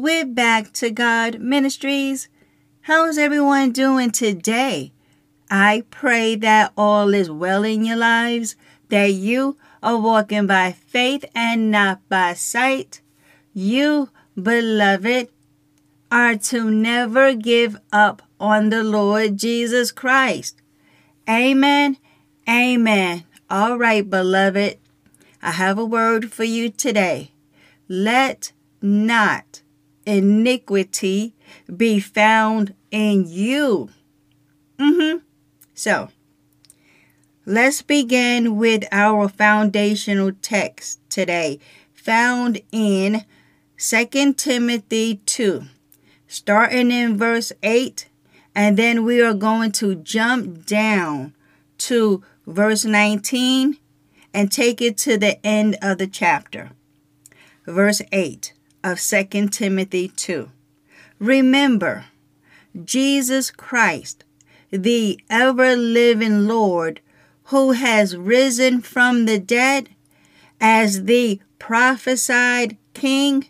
with Back to God Ministries. How's everyone doing today? I pray that all is well in your lives, that you are walking by faith and not by sight. You, beloved, are to never give up on the Lord Jesus Christ. Amen. Amen. All right, beloved. I have a word for you today. Let not iniquity be found in you. Mm-hmm. So, let's begin with our foundational text today, found in 2 Timothy 2 starting in verse 8, and then we are going to jump down to verse 19 and take it to the end of the chapter. Verse 8 of 2 Timothy 2. Remember, Jesus Christ, the ever living Lord, who has risen from the dead as the prophesied King,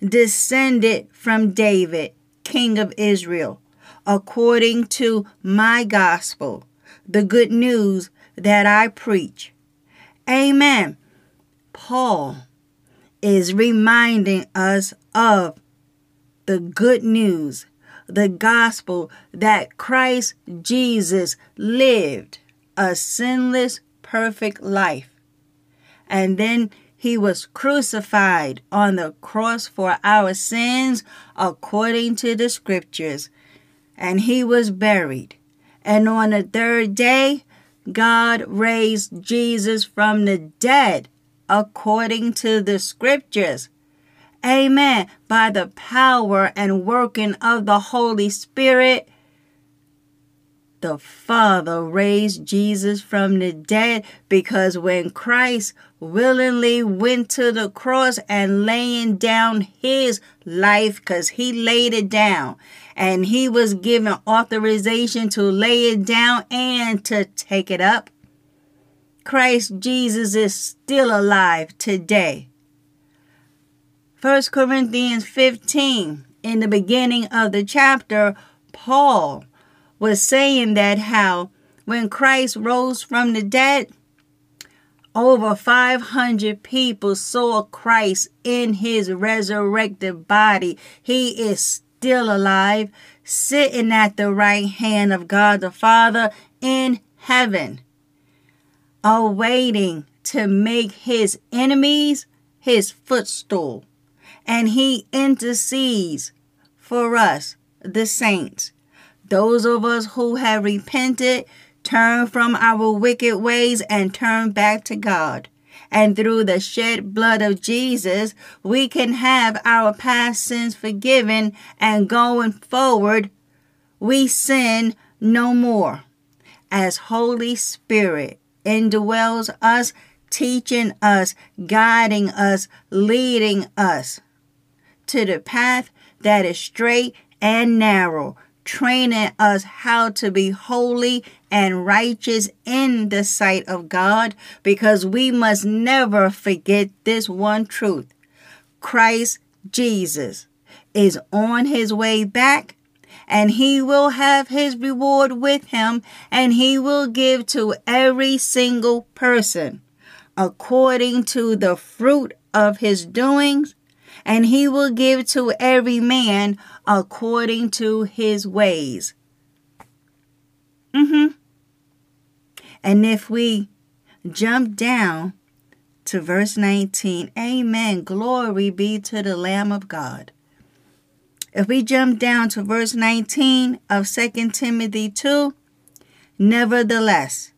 descended from David King of Israel, according to my gospel, the good news that I preach. Amen. Paul is reminding us of the good news, the gospel that Christ Jesus lived a sinless, perfect life. And then he was crucified on the cross for our sins according to the scriptures. And he was buried. And on the third day, God raised Jesus from the dead according to the scriptures. Amen. By the power and working of the Holy Spirit, the Father raised Jesus from the dead because when Christ willingly went to the cross and laying down his life because he laid it down and he was given authorization to lay it down and to take it up. Christ Jesus is still alive today. 1 Corinthians 15, in the beginning of the chapter, Paul was saying that how when Christ rose from the dead, over 500 people saw Christ in his resurrected body. He is still alive, sitting at the right hand of God the Father in heaven, awaiting to make his enemies his footstool. And he intercedes for us, the saints. Those of us who have repented, turn from our wicked ways, and turn back to God. And through the shed blood of Jesus, we can have our past sins forgiven, and going forward, we sin no more. As Holy Spirit indwells us, teaching us, guiding us, leading us to the path that is straight and narrow training us how to be holy and righteous in the sight of God because we must never forget this one truth. Christ Jesus is on his way back and he will have his reward with him, and he will give to every single person according to the fruit of his doings, and he will give to every man according to his ways. Mm-hmm. And if we jump down to verse 19, amen. Glory be to the Lamb of God. If we jump down to verse 19 of 2 Timothy 2, nevertheless,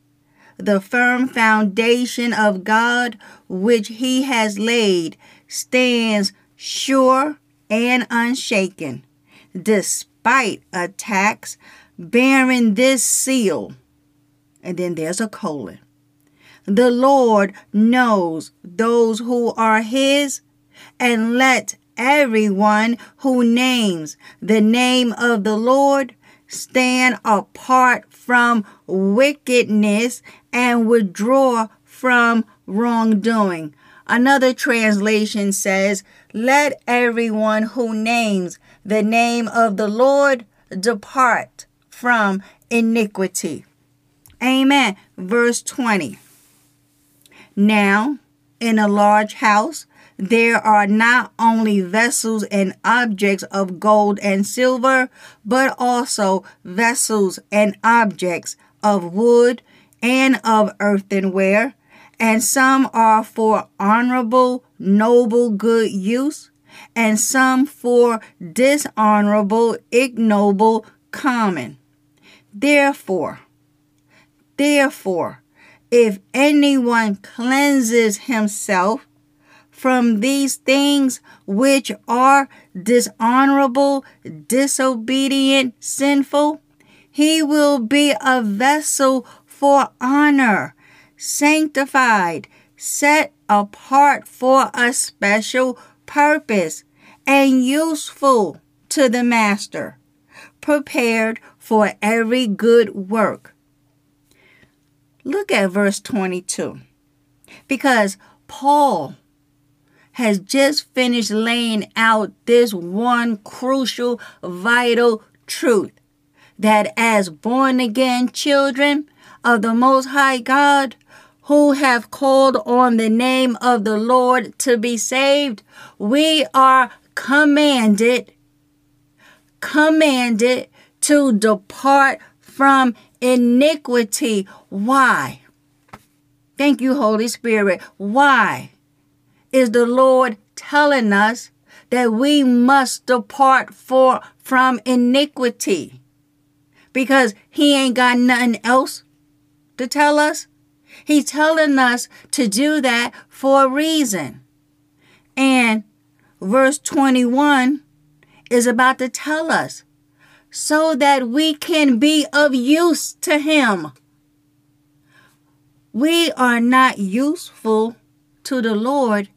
the firm foundation of God which he has laid stands sure and unshaken, despite attacks, bearing this seal. And then there's a colon. The Lord knows those who are his, and let everyone who names the name of the Lord stand apart from wickedness and withdraw from wrongdoing. Another translation says, Let everyone who names the name of the Lord depart from iniquity. Amen. Verse 20. Now, in a large house, there are not only vessels and objects of gold and silver, but also vessels and objects of wood and of earthenware, and some are for honorable, noble, good use, and some for dishonorable, ignoble, common. Therefore, therefore, if anyone cleanses himself from these things which are dishonorable, disobedient, sinful, he will be a vessel for honor, sanctified, set apart for a special purpose, and useful to the master, prepared for every good work. Look at verse 22. Because Paul has just finished laying out this one crucial, vital truth that as born again children of the Most High God, who have called on the name of the Lord to be saved, we are commanded, commanded to depart from iniquity. Why? Thank you, Holy Spirit. Why? Is the Lord telling us that we must depart for from iniquity because he ain't got nothing else to tell us. He's telling us to do that for a reason. And verse 21 is about to tell us so that we can be of use to him. We are not useful to the Lord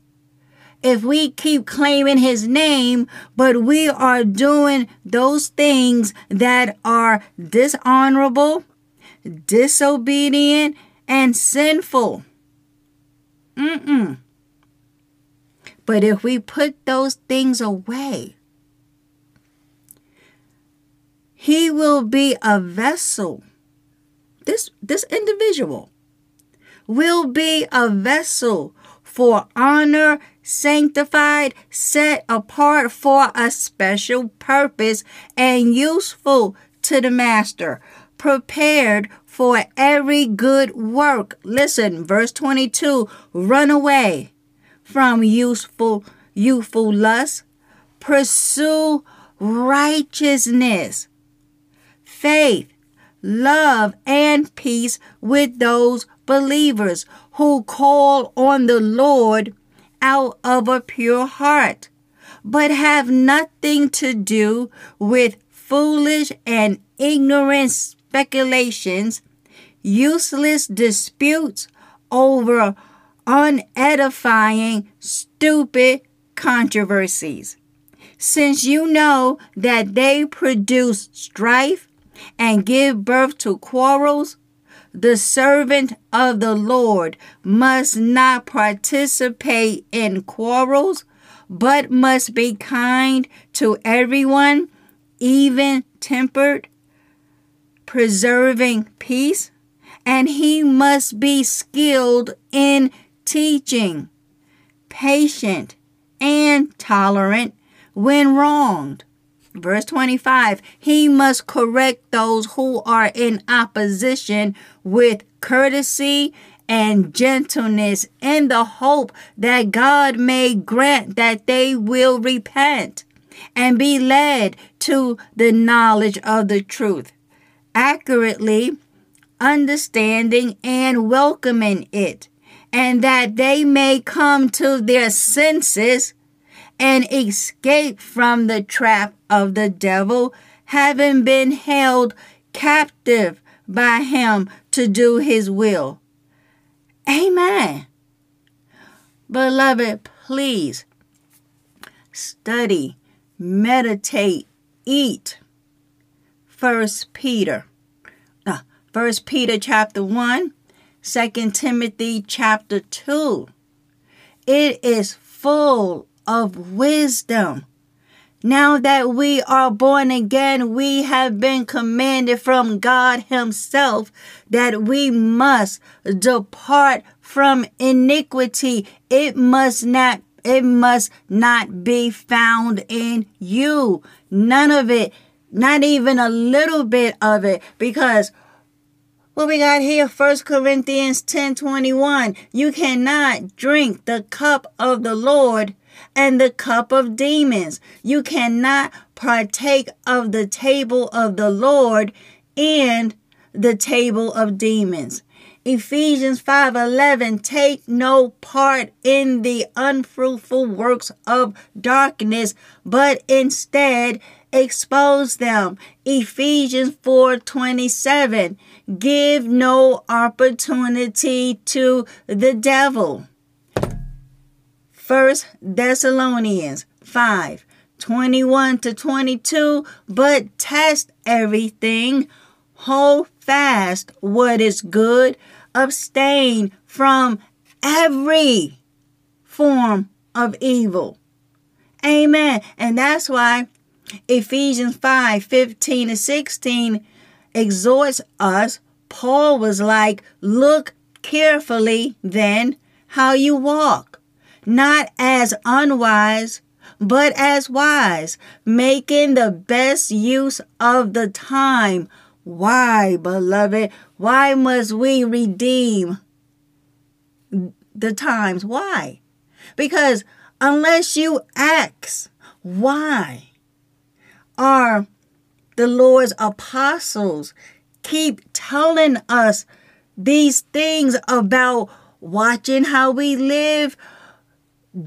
if we keep claiming his name, but we are doing those things that are dishonorable, disobedient, and sinful. Mm-mm. But if we put those things away, he will be a vessel. This, this individual will be a vessel for honor sanctified, set apart for a special purpose, and useful to the master, prepared for every good work. Listen, verse 22 run away from useful, youthful lust, pursue righteousness, faith, love, and peace with those believers who call on the Lord out of a pure heart, but have nothing to do with foolish and ignorant speculations, useless disputes over unedifying, stupid controversies. Since you know that they produce strife and give birth to quarrels, the servant of the Lord must not participate in quarrels, but must be kind to everyone, even tempered, preserving peace, and he must be skilled in teaching, patient, and tolerant when wronged. Verse 25 He must correct those who are in opposition with courtesy and gentleness in the hope that God may grant that they will repent and be led to the knowledge of the truth, accurately understanding and welcoming it, and that they may come to their senses and escape from the trap of the devil, having been held captive by him to do his will. Amen. Beloved, please study, meditate, eat. First Peter. Uh, First Peter chapter 1, 2 Timothy chapter 2. It is full of wisdom. Now that we are born again, we have been commanded from God Himself that we must depart from iniquity. It must not it must not be found in you. None of it, not even a little bit of it, because what we got here, 1 Corinthians 10 21. You cannot drink the cup of the Lord and the cup of demons. You cannot partake of the table of the Lord and the table of demons. Ephesians 5:11 take no part in the unfruitful works of darkness but instead expose them. Ephesians 4:27 give no opportunity to the devil. First Thessalonians 5 21 to 22, but test everything, hold fast what is good, abstain from every form of evil. Amen. And that's why Ephesians 5 15 to 16 exhorts us. Paul was like, Look carefully then how you walk not as unwise, but as wise, making the best use of the time. Why, beloved? Why must we redeem the times? Why? Because unless you ask, why are the Lord's apostles keep telling us these things about watching how we live,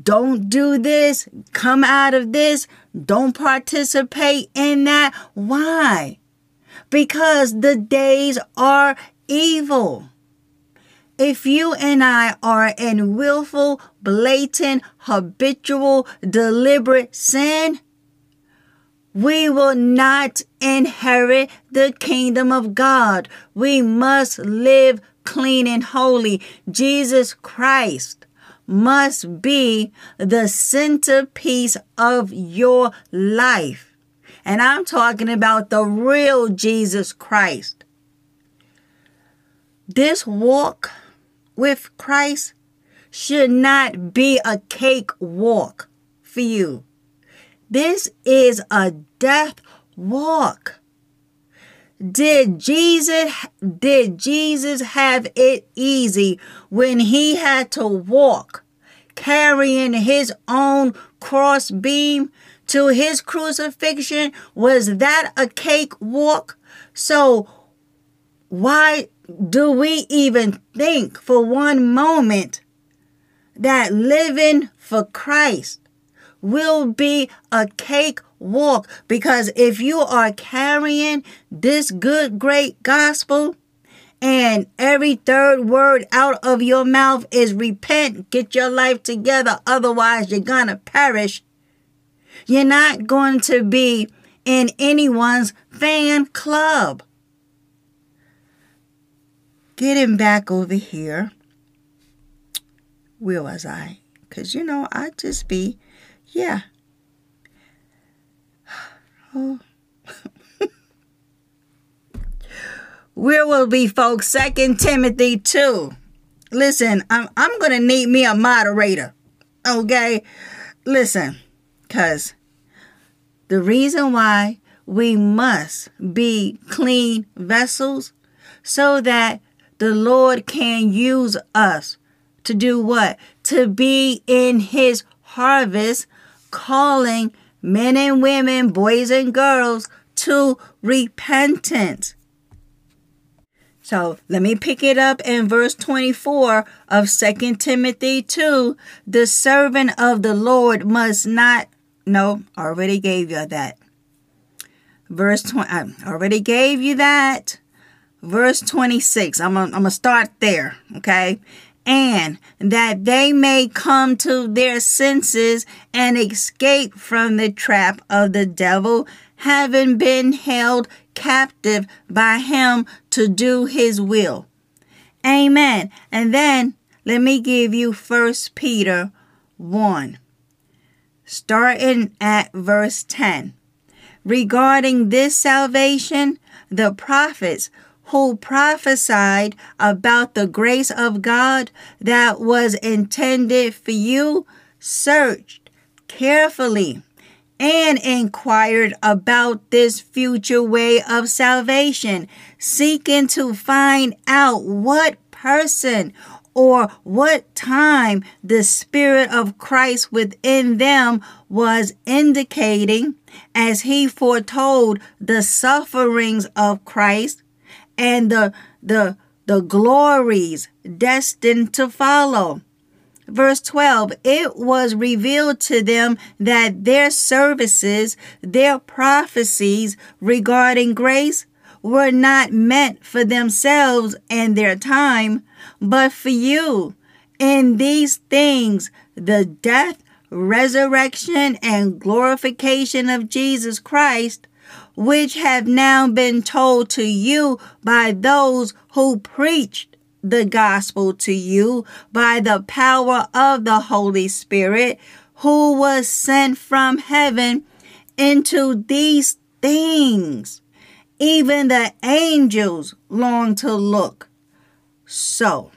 don't do this, come out of this, don't participate in that. Why? Because the days are evil. If you and I are in willful, blatant, habitual, deliberate sin, we will not inherit the kingdom of God. We must live clean and holy. Jesus Christ must be the centerpiece of your life. And I'm talking about the real Jesus Christ. This walk with Christ should not be a cake walk for you. This is a death walk. Did Jesus did Jesus have it easy when he had to walk carrying his own cross beam to his crucifixion? Was that a cake walk? So why do we even think for one moment that living for Christ will be a cake walk because if you are carrying this good, great gospel, and every third word out of your mouth is repent, get your life together, otherwise, you're gonna perish. You're not going to be in anyone's fan club. Getting back over here. Where was I? Because, you know, I just be, yeah, Oh, Where will be, folks? Second Timothy 2. Listen, I'm, I'm going to need me a moderator. Okay? Listen, because the reason why we must be clean vessels so that the Lord can use us to do what? To be in his harvest, calling men and women, boys and girls to repentance. So let me pick it up in verse 24 of 2 Timothy 2. The servant of the Lord must not, no, already gave you that. Verse 20, I already gave you that. Verse 26, I'm going to start there, okay? And that they may come to their senses and escape from the trap of the devil, having been held captive by him to do his will. Amen. And then let me give you First Peter 1, starting at verse 10. Regarding this salvation, the prophets who prophesied about the grace of God that was intended for you searched carefully and inquired about this future way of salvation, seeking to find out what person or what time the Spirit of Christ within them was indicating as he foretold the sufferings of Christ and the the the glories destined to follow. Verse 12, it was revealed to them that their services, their prophecies regarding grace were not meant for themselves and their time, but for you. In these things, the death, resurrection, and glorification of Jesus Christ which have now been told to you by those who preached the gospel to you by the power of the Holy Spirit, who was sent from heaven into these things. Even the angels long to look. So,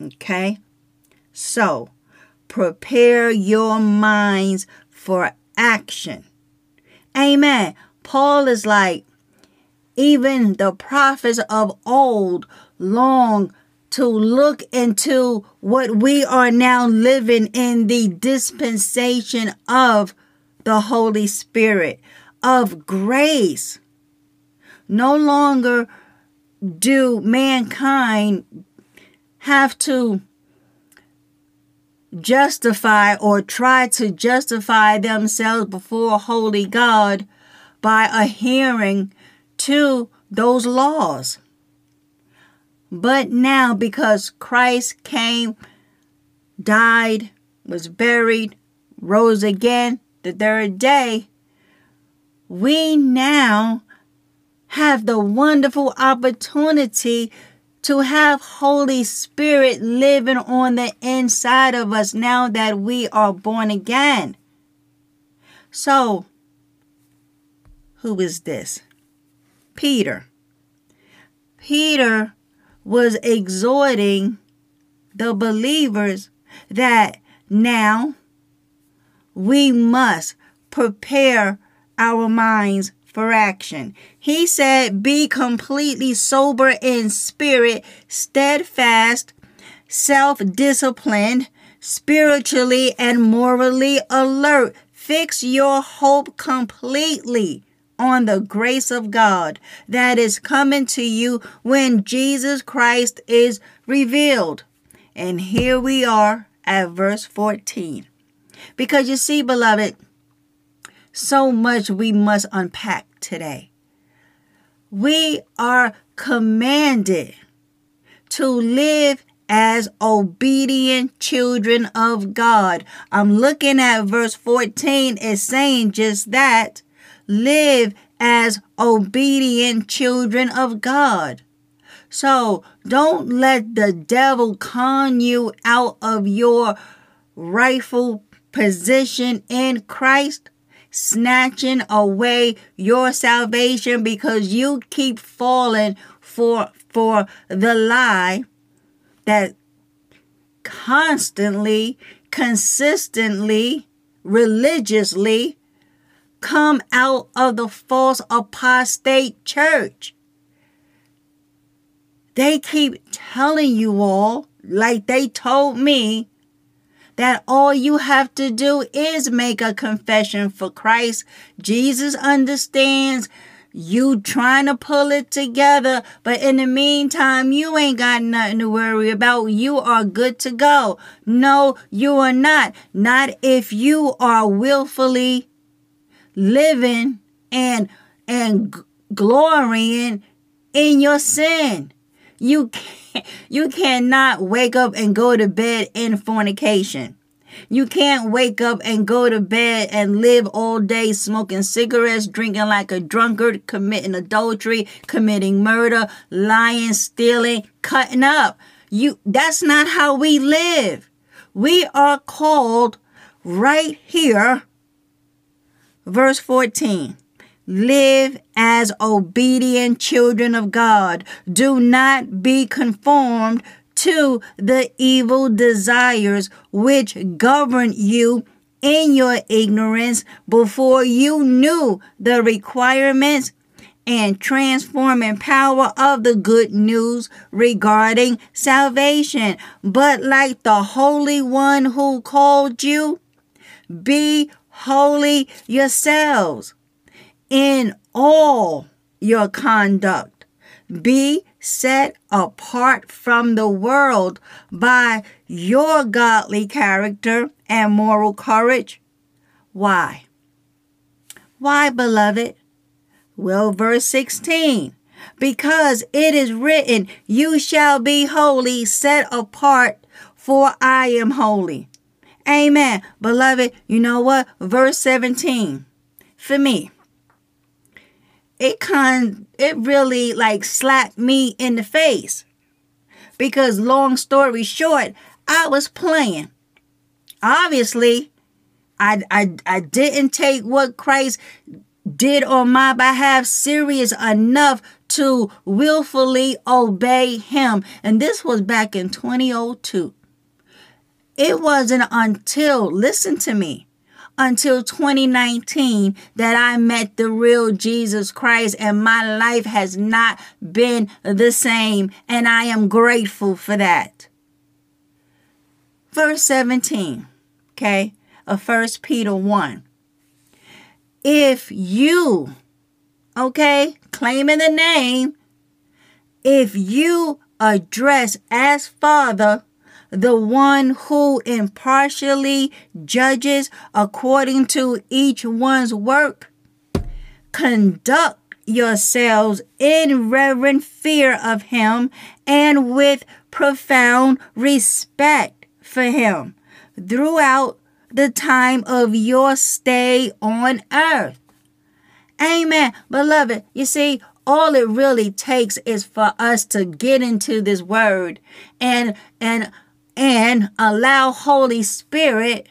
okay? So, prepare your minds for action. Amen. Paul is like, even the prophets of old long to look into what we are now living in the dispensation of the Holy Spirit, of grace. No longer do mankind have to justify or try to justify themselves before holy God by adhering to those laws. But now, because Christ came, died, was buried, rose again the third day, we now have the wonderful opportunity to have Holy Spirit living on the inside of us now that we are born again. So, who is this? Peter. Peter was exhorting the believers that now we must prepare our minds for action. He said, Be completely sober in spirit, steadfast, self disciplined, spiritually and morally alert. Fix your hope completely on the grace of God that is coming to you when Jesus Christ is revealed. And here we are at verse 14. Because you see, beloved, so much we must unpack today. We are commanded to live as obedient children of God. I'm looking at verse 14, it's saying just that live as obedient children of God. So don't let the devil con you out of your rightful position in Christ. snatching away your salvation because you keep falling for for the lie that constantly, consistently, religiously come out of the false apostate church. They keep telling you all, like they told me, that all you have to do is make a confession for Christ. Jesus understands you trying to pull it together, but in the meantime, you ain't got nothing to worry about. You are good to go. No, you are not. Not if you are willfully living and and glorying in your sin. You can't, you cannot wake up and go to bed in fornication. You can't wake up and go to bed and live all day smoking cigarettes, drinking like a drunkard, committing adultery, committing murder, lying, stealing, cutting up. You that's not how we live. We are called right here verse 14 Live as obedient children of God. Do not be conformed to the evil desires which govern you in your ignorance before you knew the requirements and transforming power of the good news regarding salvation. But like the Holy One who called you, be holy yourselves in all your conduct. Be set apart from the world by your godly character and moral courage. Why? Why, beloved? Well, verse 16. Because it is written, You shall be holy, set apart, for I am holy. Amen. Beloved, you know what? Verse 17. For me, it kind it really like slapped me in the face. Because long story short, I was playing. Obviously, I I I didn't take what Christ did on my behalf serious enough to willfully obey him. And this was back in 2002. It wasn't until, listen to me, until 2019 that I met the real Jesus Christ and my life has not been the same. And I am grateful for that. Verse 17, okay, of First Peter 1. If you, okay, claiming the name, if you address as Father, the one who impartially judges according to each one's work. Conduct yourselves in reverent fear of him and with profound respect for him throughout the time of your stay on earth. Amen. Beloved, you see, all it really takes is for us to get into this word and and and allow Holy Spirit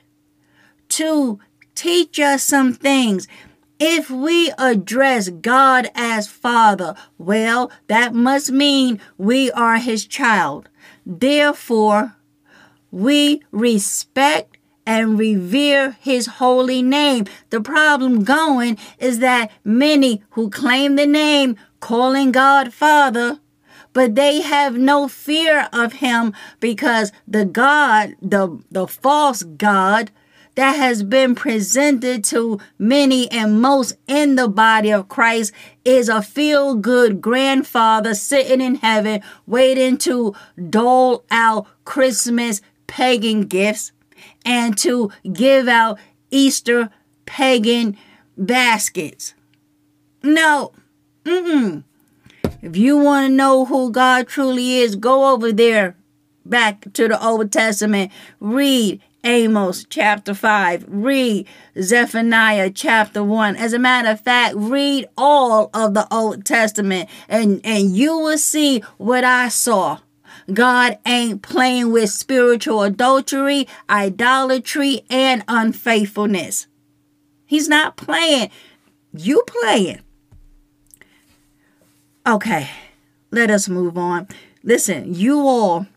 to teach us some things. If we address God as Father, well, that must mean we are His child. Therefore, we respect and revere His holy name. The problem going is that many who claim the name calling God Father but they have no fear of him because the God, the, the false God that has been presented to many and most in the body of Christ is a feel good grandfather sitting in heaven waiting to dole out Christmas pagan gifts and to give out Easter pagan baskets. No, mm-mm. If you want to know who God truly is, go over there back to the Old Testament. Read Amos chapter 5. Read Zephaniah chapter 1. As a matter of fact, read all of the Old Testament and, and you will see what I saw. God ain't playing with spiritual adultery, idolatry, and unfaithfulness. He's not playing. You playing. Okay, let us move on. Listen, you all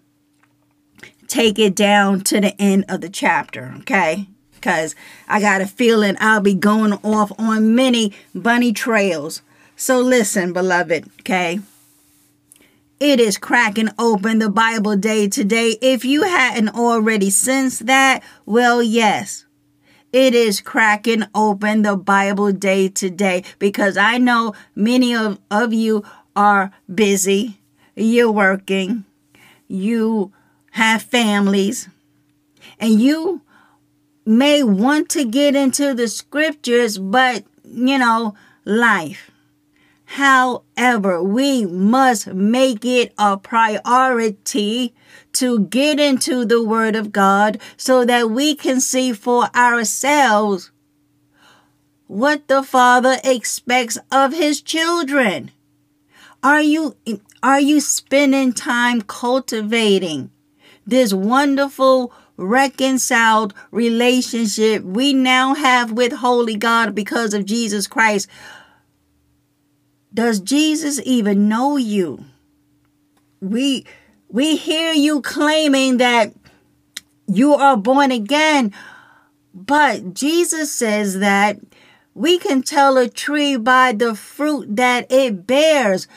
take it down to the end of the chapter, okay? Because I got a feeling I'll be going off on many bunny trails. So listen, beloved, okay? It is cracking open the Bible day today. If you hadn't already sensed that, well, yes. It is cracking open the Bible day today because I know many of, of you are busy. You're working. You have families. And you may want to get into the scriptures, but, you know, life However, we must make it a priority to get into the Word of God so that we can see for ourselves what the Father expects of His children. Are you, are you spending time cultivating this wonderful reconciled relationship we now have with Holy God because of Jesus Christ? Does Jesus even know you? We we hear you claiming that you are born again, but Jesus says that we can tell a tree by the fruit that it bears.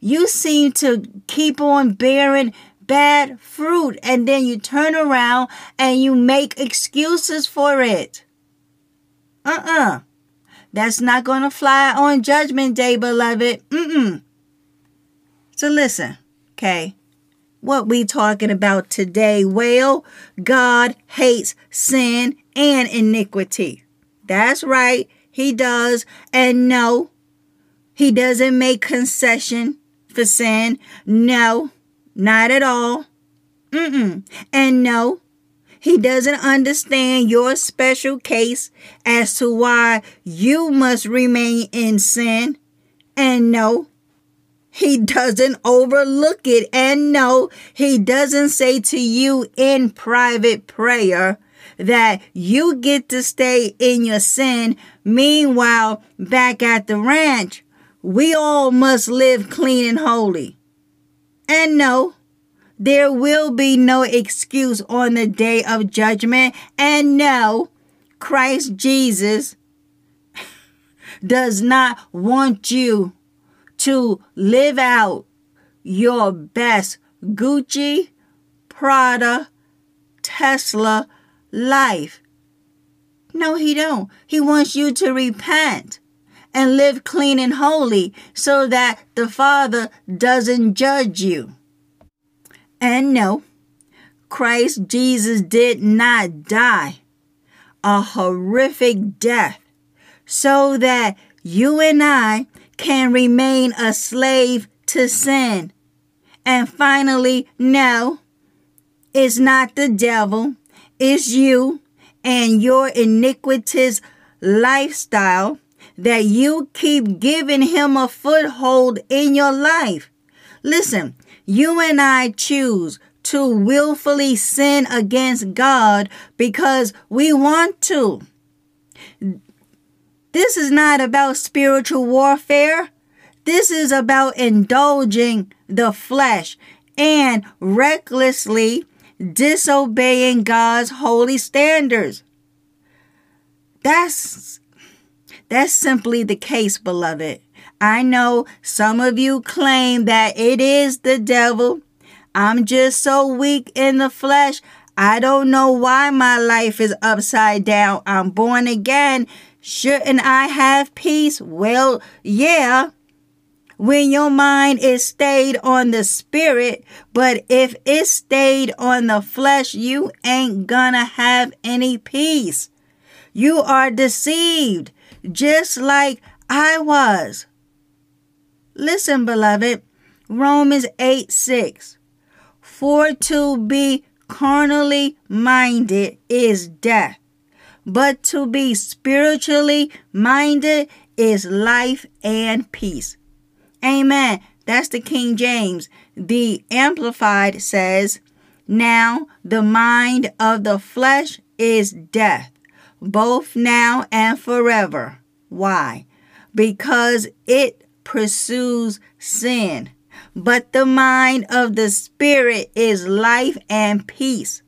You seem to keep on bearing bad fruit and then you turn around and you make excuses for it. Uh-uh. That's not going to fly on Judgment Day, beloved. Mm-mm. So listen, okay? What we talking about today? Well, God hates sin and iniquity. That's right. He does. And no, he doesn't make concession for sin. No, not at all. Mm-mm. And no, he doesn't understand your special case as to why you must remain in sin. And no, he doesn't overlook it. And no, he doesn't say to you in private prayer that you get to stay in your sin. Meanwhile, back at the ranch, we all must live clean and holy. And no, there will be no excuse on the day of judgment. And no, Christ Jesus does not want you to live out your best Gucci, Prada, Tesla life. No, he don't. He wants you to repent and live clean and holy so that the Father doesn't judge you. And no, Christ Jesus did not die a horrific death so that you and I can remain a slave to sin. And finally, no, it's not the devil, it's you and your iniquitous lifestyle that you keep giving him a foothold in your life. Listen, you and I choose to willfully sin against God because we want to. This is not about spiritual warfare. This is about indulging the flesh and recklessly disobeying God's holy standards. That's that's simply the case, beloved. I know some of you claim that it is the devil. I'm just so weak in the flesh. I don't know why my life is upside down. I'm born again. Shouldn't I have peace? Well, yeah. When your mind is stayed on the spirit, but if it stayed on the flesh, you ain't gonna have any peace. You are deceived, just like I was. Listen, beloved, Romans 8 6. For to be carnally minded is death, but to be spiritually minded is life and peace. Amen. That's the King James. The Amplified says, Now the mind of the flesh is death, both now and forever. Why? Because it pursues sin. But the mind of the Spirit is life and peace.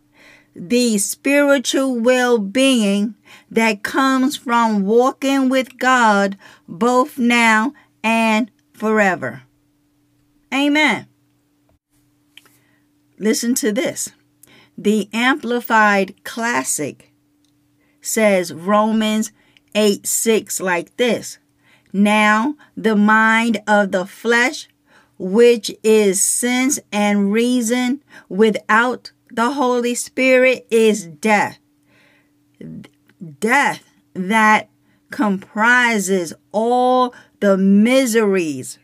The spiritual well being that comes from walking with God both now and forever. Amen. Listen to this. The Amplified Classic says Romans 8 6 like this. Now the mind of the flesh, which is sense and reason without the Holy Spirit, is death. Death that comprises all the miseries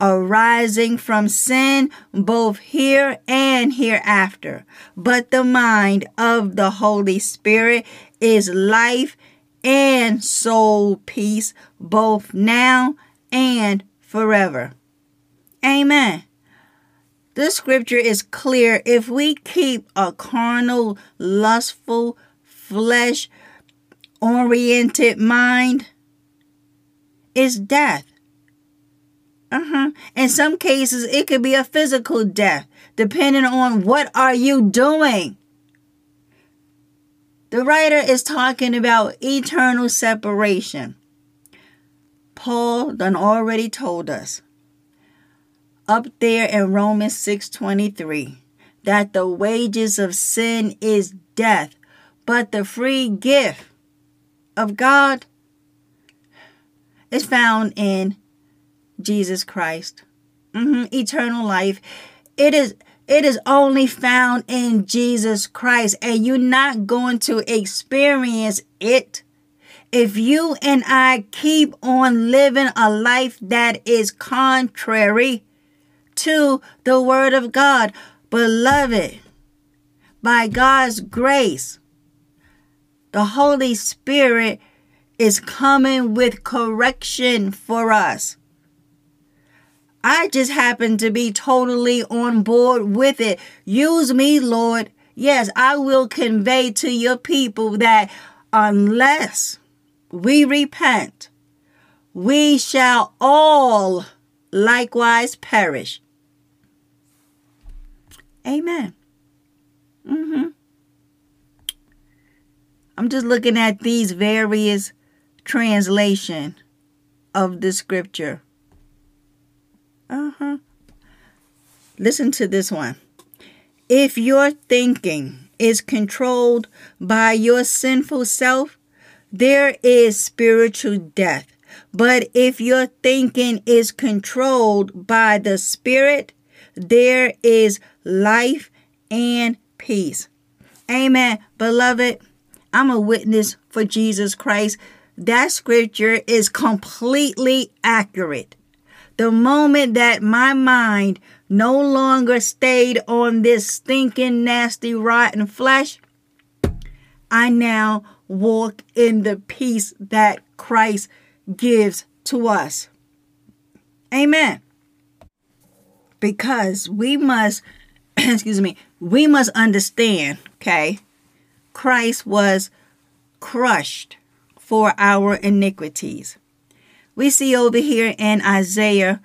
arising from sin both here and hereafter. But the mind of the Holy Spirit is life and soul peace both now and forever. Amen. The scripture is clear. If we keep a carnal, lustful, flesh oriented mind, it's death. Uh-huh. In some cases, it could be a physical death, depending on what are you doing. The writer is talking about eternal separation. Paul done already told us up there in Romans 6:23 that the wages of sin is death, but the free gift of God is found in Jesus Christ. Mm-hmm. Eternal life. It is it is only found in Jesus Christ, and you're not going to experience it if you and I keep on living a life that is contrary to the Word of God. Beloved, by God's grace, the Holy Spirit is coming with correction for us. I just happen to be totally on board with it. Use me, Lord. Yes, I will convey to your people that unless we repent, we shall all likewise perish. Amen. Mm-hmm. I'm just looking at these various translation of the scripture. Uh-huh. Listen to this one. If your thinking is controlled by your sinful self, there is spiritual death. But if your thinking is controlled by the Spirit, there is life and peace. Amen. Beloved, I'm a witness for Jesus Christ. That scripture is completely accurate. The moment that my mind no longer stayed on this stinking, nasty, rotten flesh, I now walk in the peace that Christ gives to us. Amen. Because we must, excuse me, we must understand, okay? Christ was crushed for our iniquities we see over here in Isaiah,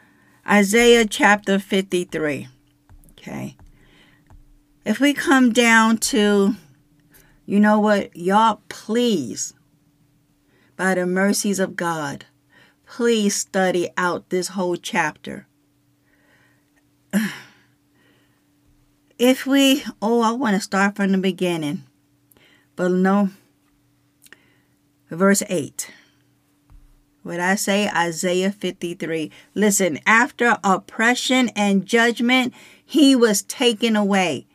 Isaiah chapter 53. Okay. If we come down to, you know what, y'all, please, by the mercies of God, please study out this whole chapter. If we, oh, I want to start from the beginning, but no, verse 8. What I say, Isaiah 53. Listen, after oppression and judgment, he was taken away.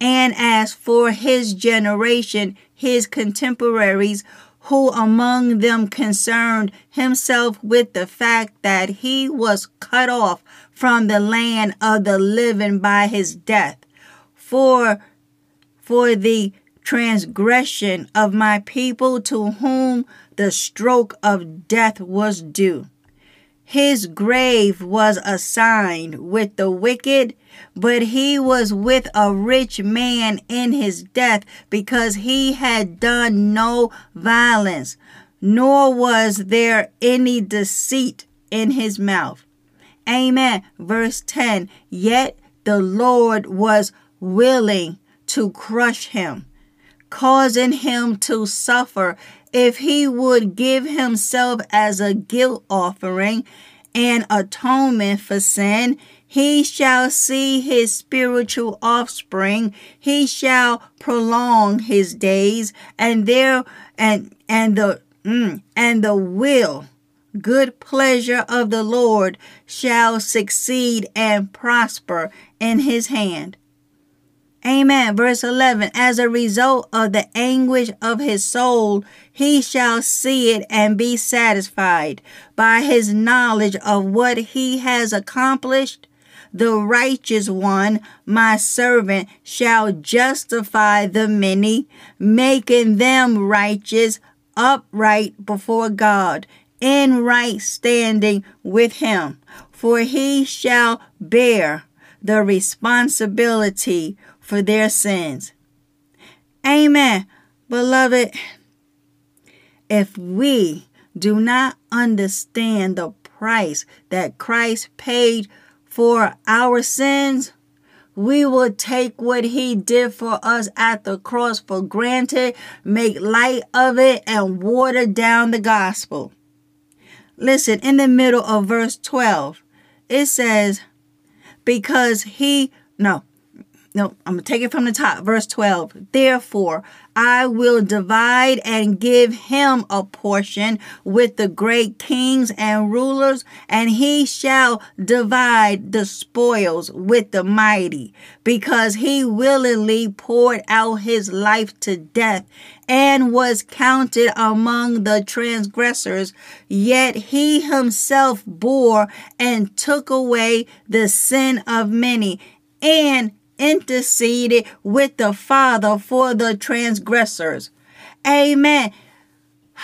And as for his generation, his contemporaries, who among them concerned himself with the fact that he was cut off from the land of the living by his death. For, for the transgression of my people to whom the stroke of death was due. his grave was assigned with the wicked, but he was with a rich man in his death because he had done no violence, nor was there any deceit in his mouth. Amen. Verse 10 Yet the Lord was willing to crush him, causing him to suffer if he would give himself as a guilt offering and atonement for sin, he shall see his spiritual offspring. He shall prolong his days, and there and and the mm, and the will, good pleasure of the Lord shall succeed and prosper in his hand. Amen. Verse 11 As a result of the anguish of his soul, he shall see it and be satisfied. By his knowledge of what he has accomplished, the righteous one, my servant, shall justify the many, making them righteous, upright before God, in right standing with him. For he shall bear the responsibility for their sins. Amen. Beloved, if we do not understand the price that Christ paid for our sins, we will take what he did for us at the cross for granted, make light of it, and water down the gospel. Listen, in the middle of verse 12, it says, Because he, no, no, I'm going to take it from the top. Verse 12. Therefore, I will divide and give him a portion with the great kings and rulers, and he shall divide the spoils with the mighty, because he willingly poured out his life to death and was counted among the transgressors. Yet he himself bore and took away the sin of many and interceded with the Father for the transgressors. Amen.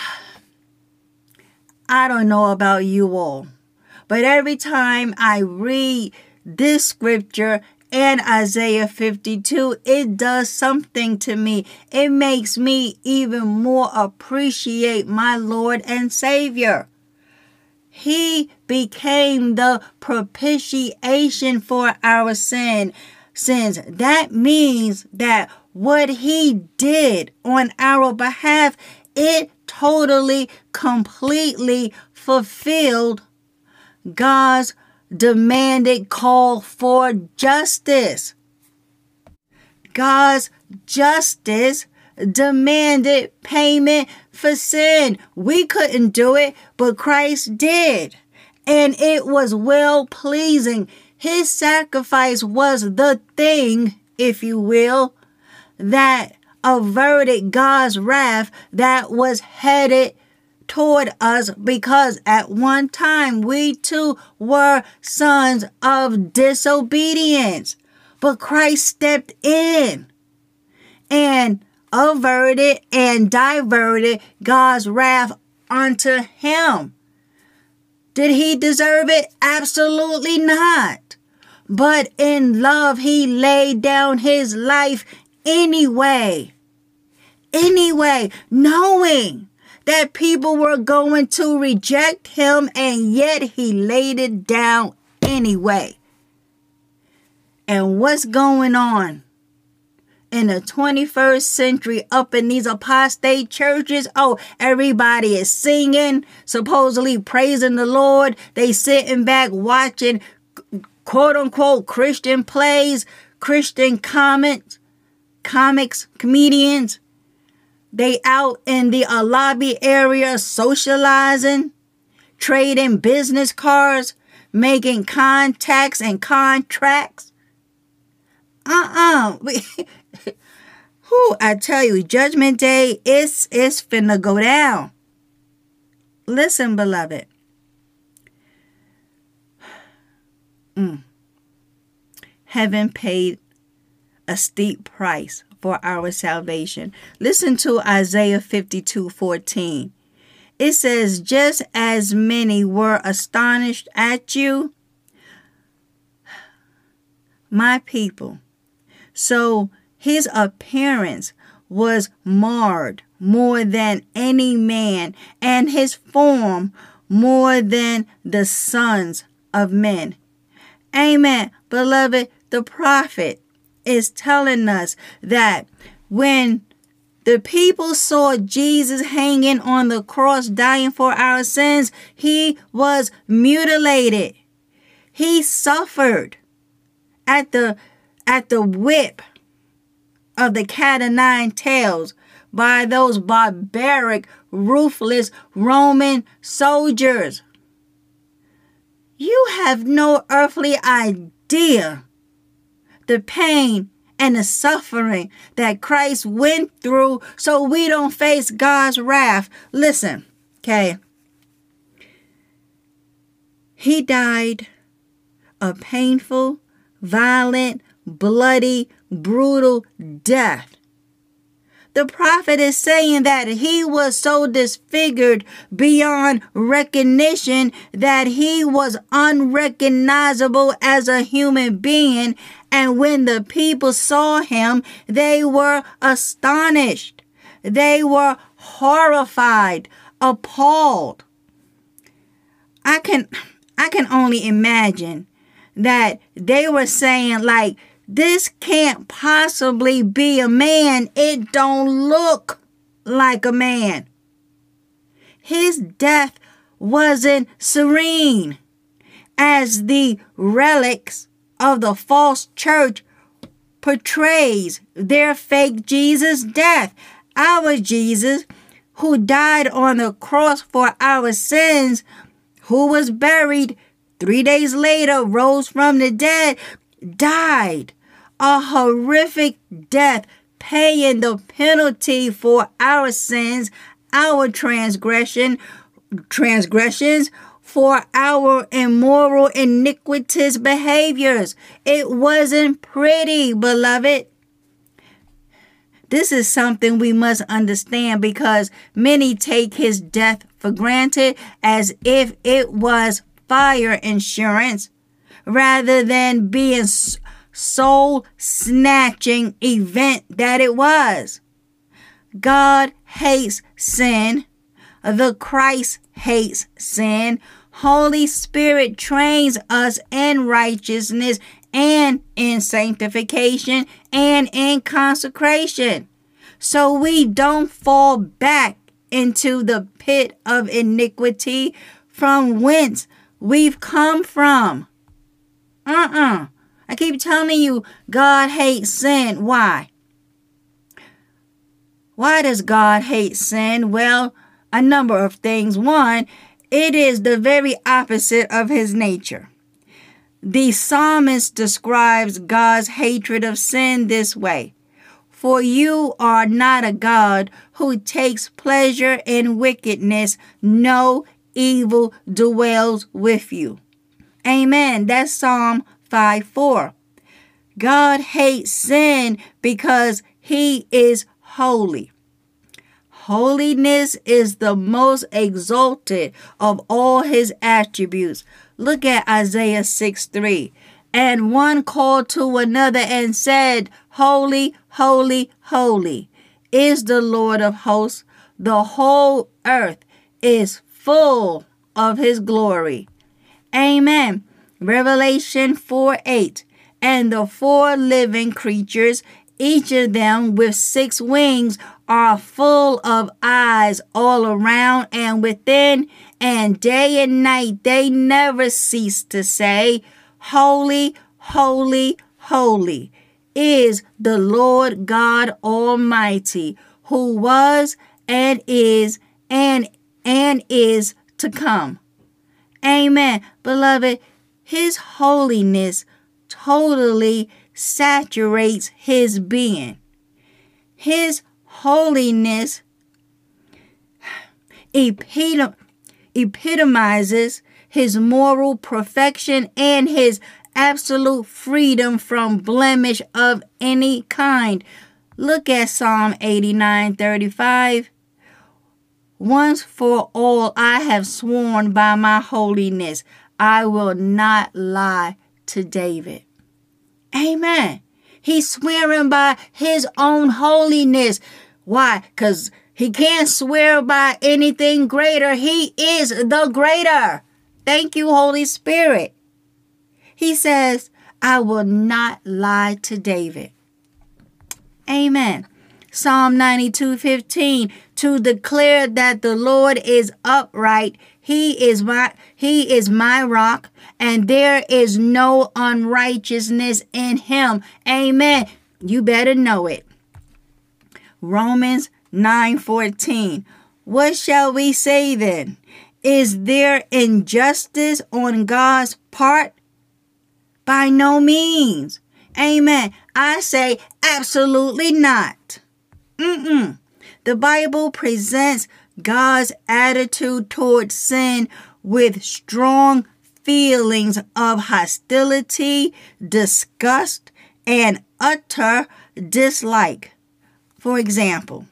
I don't know about you all, but every time I read this scripture and Isaiah 52, it does something to me. It makes me even more appreciate my Lord and Savior. He became the propitiation for our sin sins. That means that what he did on our behalf, it totally, completely fulfilled God's demanded call for justice. God's justice demanded payment for sin. We couldn't do it, but Christ did. And it was well pleasing his sacrifice was the thing, if you will, that averted God's wrath that was headed toward us because at one time we too were sons of disobedience. But Christ stepped in and averted and diverted God's wrath onto him. Did he deserve it? Absolutely not. But in love, he laid down his life anyway. Anyway, knowing that people were going to reject him, and yet he laid it down anyway. And what's going on in the 21st century up in these apostate churches? Oh, everybody is singing, supposedly praising the Lord. They sitting back watching quote unquote Christian plays, Christian comics, comics, comedians. They out in the uh, lobby area socializing, trading business cards, making contacts and contracts. Uh-uh. Who I tell you, judgment day is is finna go down. Listen, beloved. Mm. Heaven paid a steep price for our salvation. Listen to Isaiah 52 14. It says, just as many were astonished at you, my people. So his appearance was marred more than any man, and his form more than the sons of men. Amen. Beloved, the prophet is telling us that when the people saw Jesus hanging on the cross, dying for our sins, he was mutilated. He suffered at the at the whip of the cat o' nine tails by those barbaric, ruthless Roman soldiers. You have no earthly idea the pain and the suffering that Christ went through so we don't face God's wrath. Listen, okay. He died a painful, violent, bloody, brutal death. The prophet is saying that he was so disfigured beyond recognition that he was unrecognizable as a human being. And when the people saw him, they were astonished. They were horrified, appalled. I can, I can only imagine that they were saying like, this can't possibly be a man. It don't look like a man. His death wasn't serene as the relics of the false church portrays their fake Jesus death. Our Jesus, who died on the cross for our sins, who was buried three days later, rose from the dead, died a horrific death, paying the penalty for our sins, our transgression, transgressions, for our immoral, iniquitous behaviors. It wasn't pretty, beloved. This is something we must understand because many take his death for granted as if it was fire insurance rather than being soul snatching event that it was. God hates sin. The Christ hates sin. Holy Spirit trains us in righteousness and in sanctification and in consecration. So we don't fall back into the pit of iniquity from whence we've come from. Uh uh-uh. uh I keep telling you, God hates sin. Why? Why does God hate sin? Well, a number of things. One, it is the very opposite of his nature. The psalmist describes God's hatred of sin this way For you are not a God who takes pleasure in wickedness, no evil dwells with you. Amen. That's Psalm 5 4. God hates sin because he is holy. Holiness is the most exalted of all his attributes. Look at Isaiah 6 3. And one called to another and said, Holy, holy, holy is the Lord of hosts. The whole earth is full of his glory. Amen. Revelation 4 8. And the four living creatures, each of them with six wings, are full of eyes all around and within, and day and night they never cease to say, Holy, holy, holy is the Lord God Almighty, who was and is and and is to come. Amen. Beloved, his holiness totally saturates his being. His holiness epitom- epitomizes his moral perfection and his absolute freedom from blemish of any kind. Look at Psalm 89 35. Once for all, I have sworn by my holiness, I will not lie to David. Amen. He's swearing by his own holiness. Why? Because he can't swear by anything greater. He is the greater. Thank you, Holy Spirit. He says, I will not lie to David. Amen. Psalm 92 15 to declare that the Lord is upright. He is my he is my rock and there is no unrighteousness in him. Amen. You better know it. Romans 9:14. What shall we say then? Is there injustice on God's part? By no means. Amen. I say absolutely not. Mm-mm. The Bible presents God's attitude towards sin with strong feelings of hostility, disgust, and utter dislike. For example,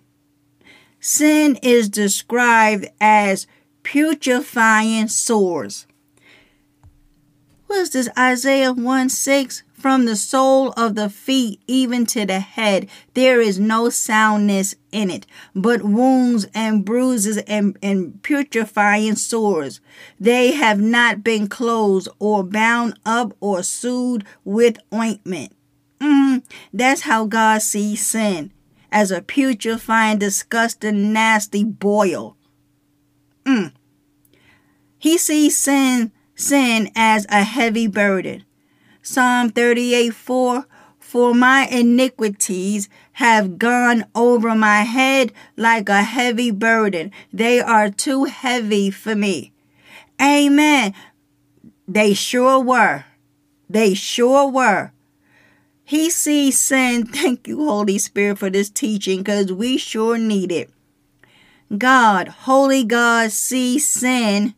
sin is described as putrefying sores. What is this? Isaiah 1 6 from the sole of the feet even to the head, there is no soundness in it, but wounds and bruises and, and putrefying sores. They have not been closed or bound up or sewed with ointment. Mm, that's how God sees sin as a putrefying, disgusting, nasty boil. Mm. He sees sin sin as a heavy burden. Psalm 38 4 For my iniquities have gone over my head like a heavy burden. They are too heavy for me. Amen. They sure were. They sure were. He sees sin. Thank you, Holy Spirit, for this teaching because we sure need it. God, Holy God, sees sin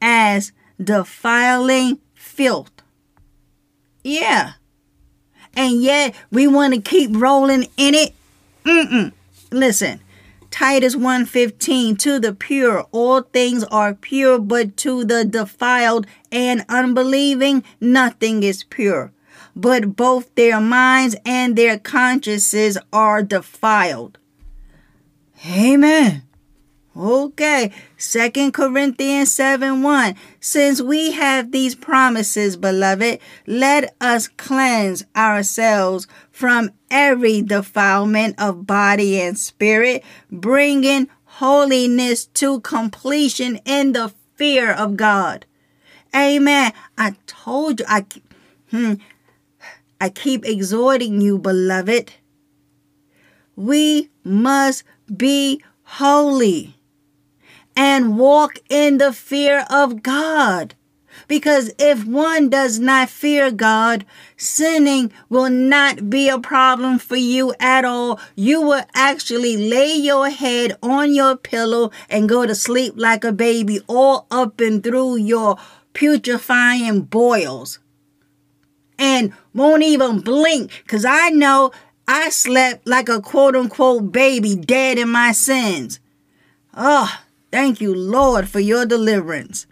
as defiling filth. Yeah. And yet we want to keep rolling in it. Mm-mm. Listen. Titus 1:15 to the pure all things are pure but to the defiled and unbelieving nothing is pure but both their minds and their consciences are defiled. Amen. Okay, Second Corinthians 7 1. Since we have these promises, beloved, let us cleanse ourselves from every defilement of body and spirit, bringing holiness to completion in the fear of God. Amen. I told you, I, hmm, I keep exhorting you, beloved. We must be holy and walk in the fear of God. Because if one does not fear God, sinning will not be a problem for you at all. You will actually lay your head on your pillow and go to sleep like a baby, all up and through your putrefying boils. And won't even blink, because I know I slept like a quote unquote baby dead in my sins. Oh, Thank you, Lord, for your deliverance.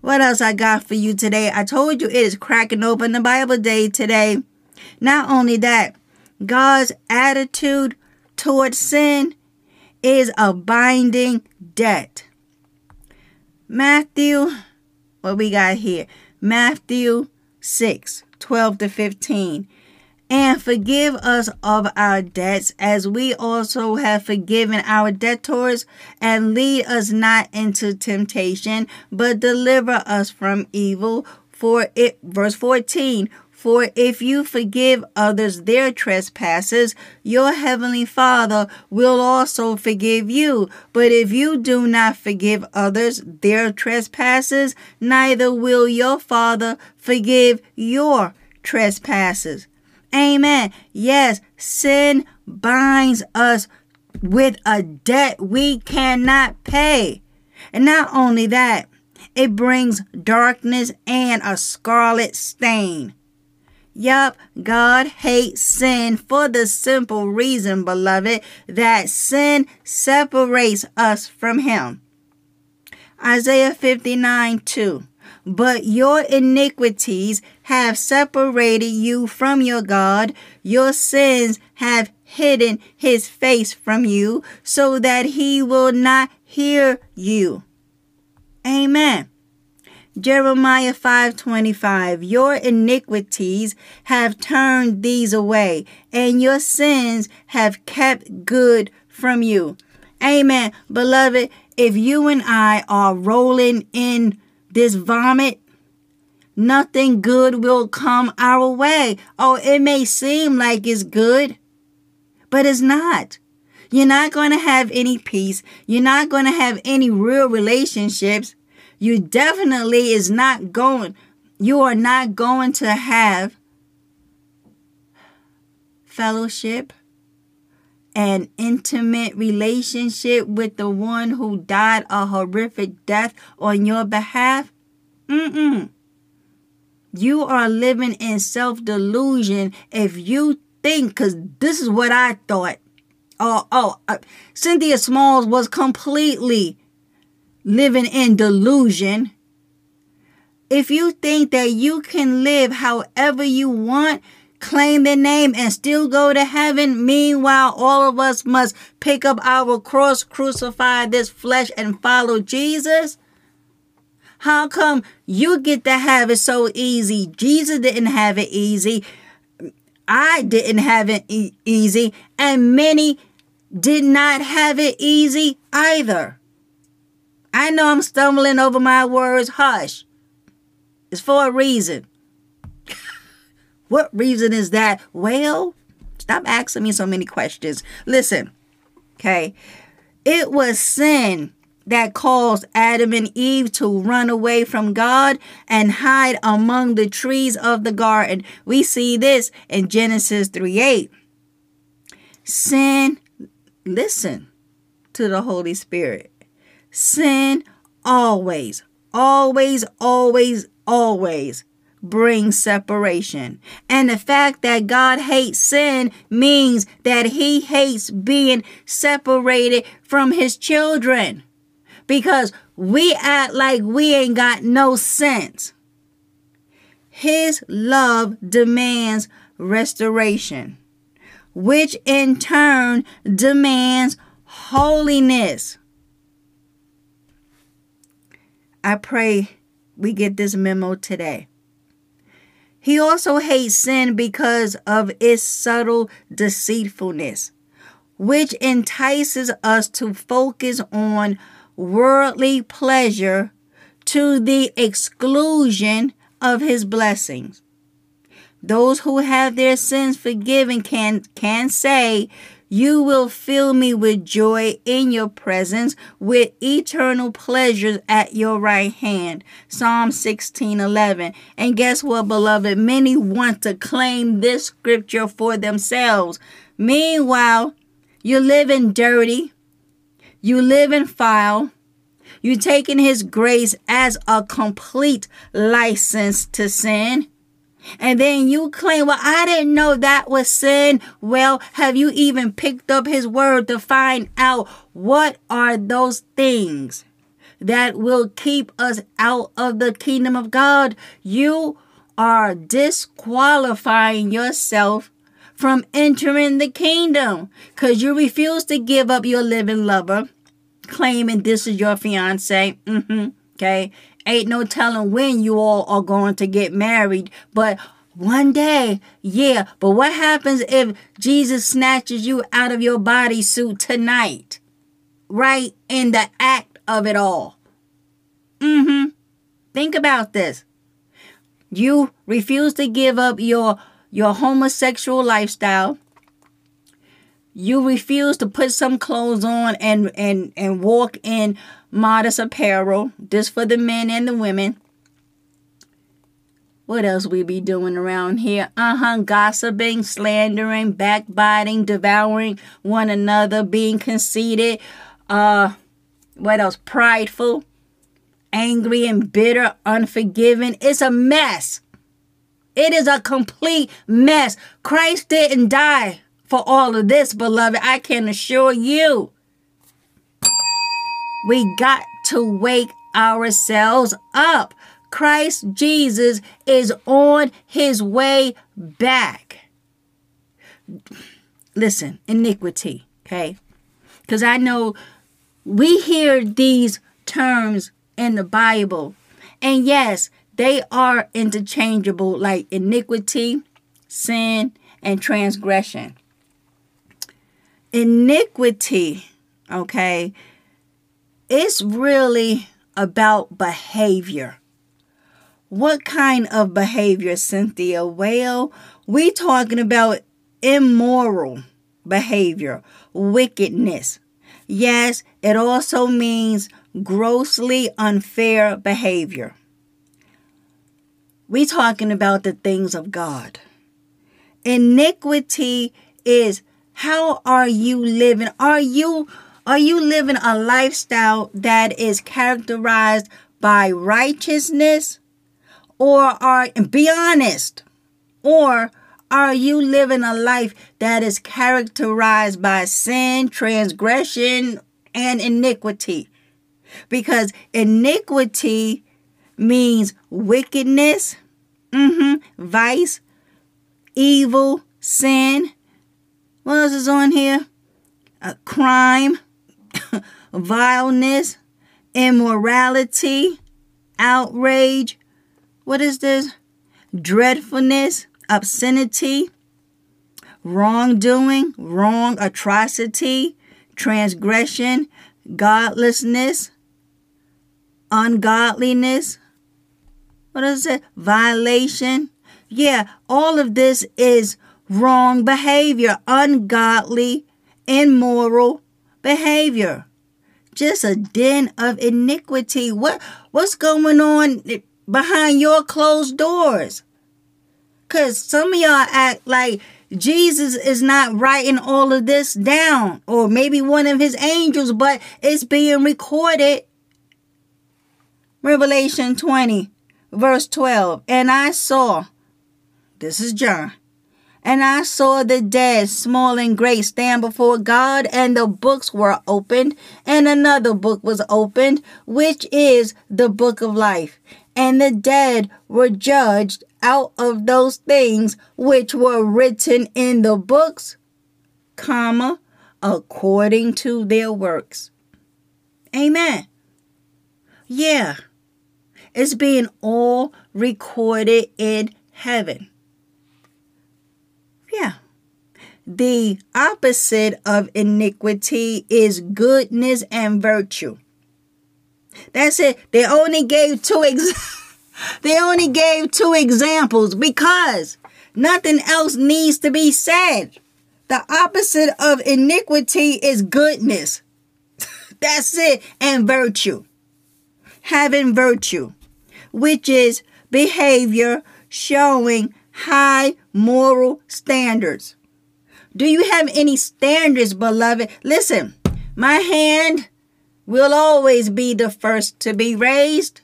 What else I got for you today? I told you it is cracking open the Bible day today. Not only that, God's attitude towards sin is a binding debt. Matthew, what we got here? Matthew 6 12 to 15 and forgive us of our debts as we also have forgiven our debtors and lead us not into temptation but deliver us from evil for it verse 14 for if you forgive others their trespasses, your heavenly Father will also forgive you. But if you do not forgive others their trespasses, neither will your Father forgive your trespasses. Amen. Yes, sin binds us with a debt we cannot pay. And not only that, it brings darkness and a scarlet stain. Yup, God hates sin for the simple reason, beloved, that sin separates us from Him. Isaiah 59 2. But your iniquities have separated you from your God. Your sins have hidden his face from you so that he will not hear you. Amen. Jeremiah 5:25 Your iniquities have turned these away and your sins have kept good from you. Amen. Beloved, if you and I are rolling in this vomit, nothing good will come our way. Oh, it may seem like it's good, but it's not. You're not going to have any peace. You're not going to have any real relationships. You definitely is not going, you are not going to have fellowship an intimate relationship with the one who died a horrific death on your behalf? Mm-mm. You are living in self delusion if you think, because this is what I thought. Oh, oh, uh, Cynthia Smalls was completely living in delusion. If you think that you can live however you want, claim the name, and still go to heaven. Meanwhile, all of us must pick up our cross, crucify this flesh, and follow Jesus. How come you get to have it so easy? Jesus didn't have it easy. I didn't have it e- easy. And many did not have it easy either. I know I'm stumbling over my words. Hush. It's for a reason. What reason is that? Well, stop asking me so many questions. Listen, okay. It was sin that caused Adam and Eve to run away from God and hide among the trees of the garden. We see this in Genesis 3 8. Sin, listen to the Holy Spirit. Sin always, always, always, always brings separation. And the fact that God hates sin means that he hates being separated from his children. Because we act like we ain't got no sense. His love demands restoration, which in turn demands holiness. I pray we get this memo today. He also hates sin because of its subtle deceitfulness, which entices us to focus on worldly pleasure to the exclusion of his blessings. Those who have their sins forgiven can, can say, you will fill me with joy in your presence, with eternal pleasures at your right hand. Psalm 16 11. And guess what, beloved? Many want to claim this scripture for themselves. Meanwhile, you're living dirty, you live in foul. You taking his grace as a complete license to sin. And then you claim, well, I didn't know that was sin. Well, have you even picked up his word to find out what are those things that will keep us out of the kingdom of God? You are disqualifying yourself from entering the kingdom because you refuse to give up your living lover, claiming this is your fiance. Mm-hmm. Okay. Ain't no telling when you all are going to get married, but one day, yeah. But what happens if Jesus snatches you out of your bodysuit tonight? Right in the act of it all. Mm hmm. Think about this. You refuse to give up your your homosexual lifestyle. You refuse to put some clothes on and and and walk in modest apparel. This for the men and the women. What else we be doing around here? Uh-huh, gossiping, slandering, backbiting, devouring one another, being conceited, uh what else? Prideful, angry and bitter, unforgiving. It's a mess. It is a complete mess. Christ didn't die for all of this, beloved. I can assure you. We got to wake ourselves up. Christ Jesus is on his way back. Listen, iniquity, okay? Because I know we hear these terms in the Bible, and yes, they are interchangeable like iniquity, sin, and transgression. Iniquity, okay, it's really about behavior. What kind of behavior, Cynthia? Well, we talking about immoral behavior, wickedness. Yes, it also means grossly unfair behavior. We talking about the things of God. Iniquity is how are you living? Are you are you living a lifestyle that is characterized by righteousness or are, be honest, or are you living a life that is characterized by sin, transgression, and iniquity? Because iniquity means wickedness, mm-hmm, vice, evil, sin. What else is on here? A crime, vileness, immorality, outrage, what is this? Dreadfulness, obscenity, wrongdoing, wrong atrocity, transgression, godlessness, ungodliness. What is it? Violation. Yeah, all of this is wrong behavior, ungodly, immoral behavior. Just a den of iniquity. What what's going on behind your closed doors. Because some of y'all act like Jesus is not writing all of this down, or maybe one of his angels, but it's being recorded. Revelation 20, verse 12. And I saw, this is John, and I saw the dead, small and great, stand before God, and the books were opened, and another book was opened, which is the book of life and the dead were judged out of those things which were written in the books, comma, according to their works. Amen. Yeah. It's being all recorded in heaven. Yeah. The opposite of iniquity is goodness and virtue. That's it. They only gave two ex- they only gave two examples because nothing else needs to be said. The opposite of iniquity is goodness. That's it. And virtue. Having virtue, which is behavior showing high moral standards. Do you have any standards, beloved? Listen, my hand will always be the first to be raised.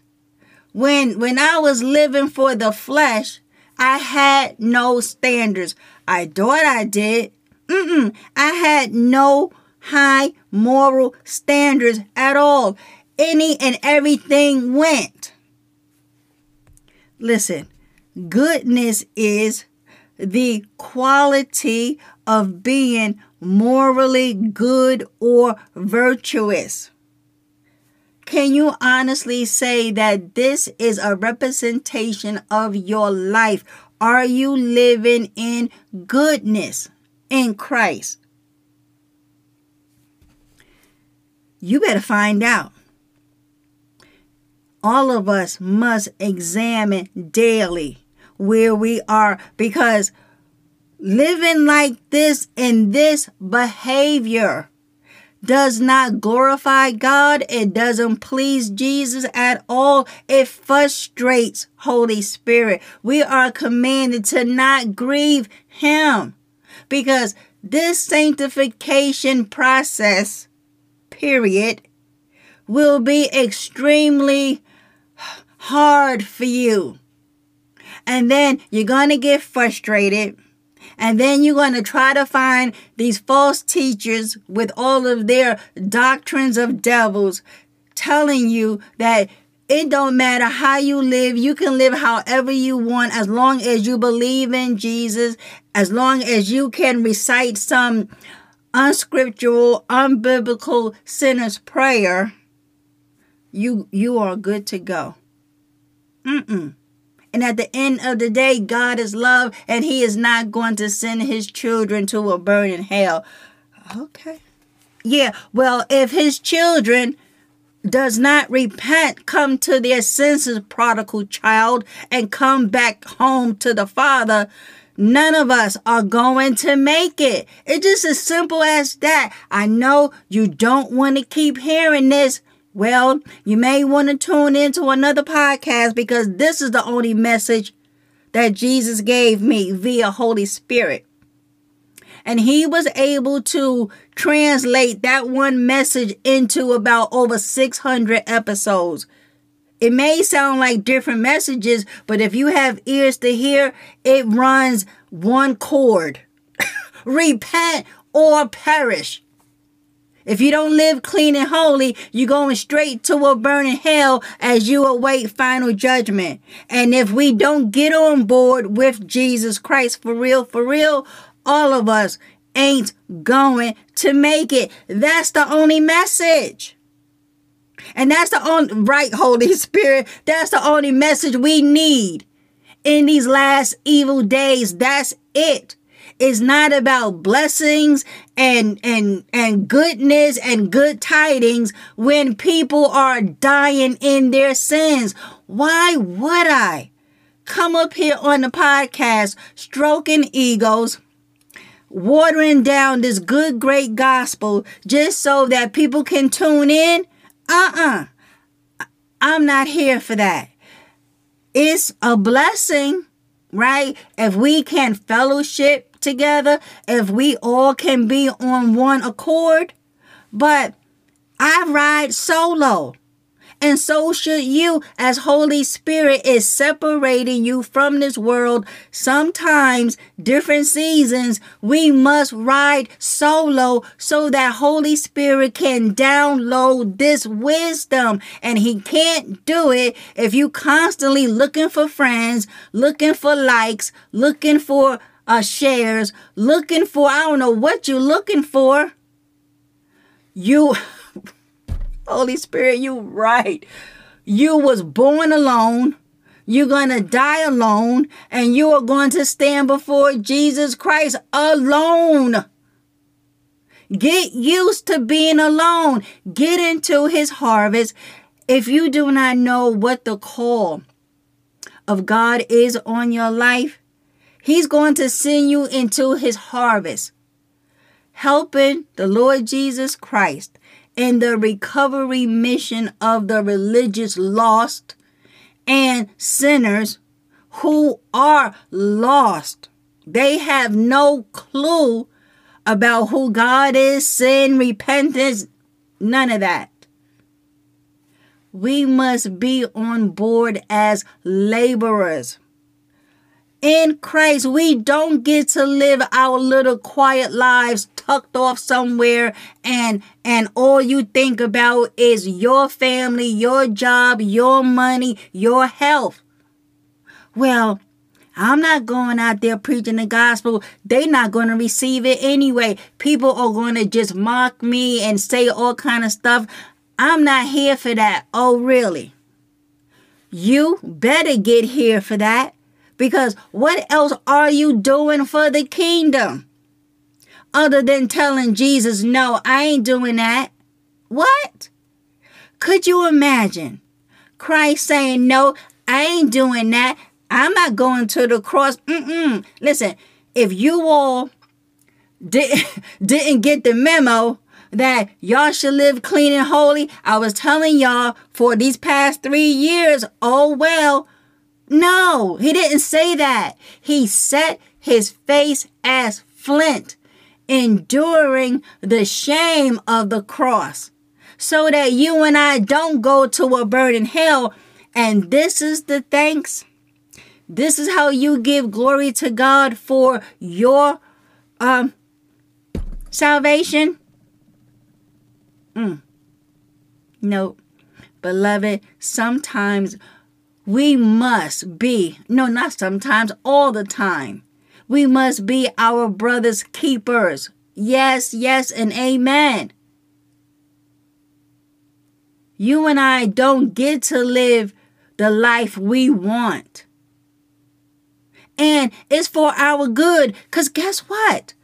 When when I was living for the flesh, I had no standards. I thought I did. Mm-mm. I had no high moral standards at all. Any and everything went. Listen, goodness is the quality of being morally good or virtuous. Can you honestly say that this is a representation of your life? Are you living in goodness in Christ? You better find out. All of us must examine daily where we are because living like this in this behavior does not glorify God. It doesn't please Jesus at all. It frustrates Holy Spirit. We are commanded to not grieve Him because this sanctification process, period, will be extremely hard for you. And then you're going to get frustrated. And then you're going to try to find these false teachers with all of their doctrines of devils telling you that it don't matter how you live. You can live however you want as long as you believe in Jesus, as long as you can recite some unscriptural, unbiblical sinner's prayer. You you are good to go. Mm-mm. And at the end of the day, God is love and He is not going to send His children to a burning hell. Okay. Yeah, well, if His children does not repent, come to their senses, prodigal child, and come back home to the Father, none of us are going to make it. It's just as simple as that. I know you don't want to keep hearing this. Well, you may want to tune into another podcast because this is the only message that Jesus gave me via Holy Spirit. And he was able to translate that one message into about over 600 episodes. It may sound like different messages, but if you have ears to hear, it runs one chord. Repent or perish. If you don't live clean and holy, you're going straight to a burning hell as you await final judgment. And if we don't get on board with Jesus Christ for real, for real, all of us ain't going to make it. That's the only message. And that's the only right, Holy Spirit. That's the only message we need in these last evil days. That's it. It's not about blessings and and and goodness and good tidings when people are dying in their sins. Why would I come up here on the podcast stroking egos? watering down this good, great gospel just so that people can tune in. Uh uh-uh. uh. i am not here for that. It's a blessing, right? If we can fellowship together, if we all can be on one accord. But I ride solo. And so should you, as Holy Spirit is separating you from this world. Sometimes, different seasons, we must ride solo so that Holy Spirit can download this wisdom. And He can't do it if you constantly looking for friends, looking for likes, looking for uh, shares, looking for, I don't know what you're looking for. You. Holy Spirit, you right. You was born alone. You're going to die alone and you are going to stand before Jesus Christ alone. Get used to being alone. Get into his harvest. If you do not know what the call of God is on your life, he's going to send you into his harvest, helping the Lord Jesus Christ in the recovery mission of the religious lost and sinners who are lost. They have no clue about who God is, sin, repentance, none of that. We must be on board as laborers in Christ, we don't get to live our little quiet lives tucked off somewhere and and all you think about is your family, your job, your money, your health. Well, I'm not going out there preaching the gospel. They're not going to receive it anyway. People are going to just mock me and say all kind of stuff. I'm not here for that. Oh, really? You better get here for that. Because what else are you doing for the kingdom? Other than telling Jesus, no, I ain't doing that. What? Could you imagine Christ saying, no, I ain't doing that. I'm not going to the cross. Mm-mm. Listen, if you all did, didn't get the memo that y'all should live clean and holy, I was telling y'all for these past three years, oh well, no, he didn't say that. He set his face as flint, enduring the shame of the cross, so that you and I don't go to a burning hell. And this is the thanks. This is how you give glory to God for your um salvation? Mm. Nope. Beloved, sometimes we must be, no, not sometimes, all the time. We must be our brother's keepers. Yes, yes, and amen. You and I don't get to live the life we want. And it's for our good. Because guess what?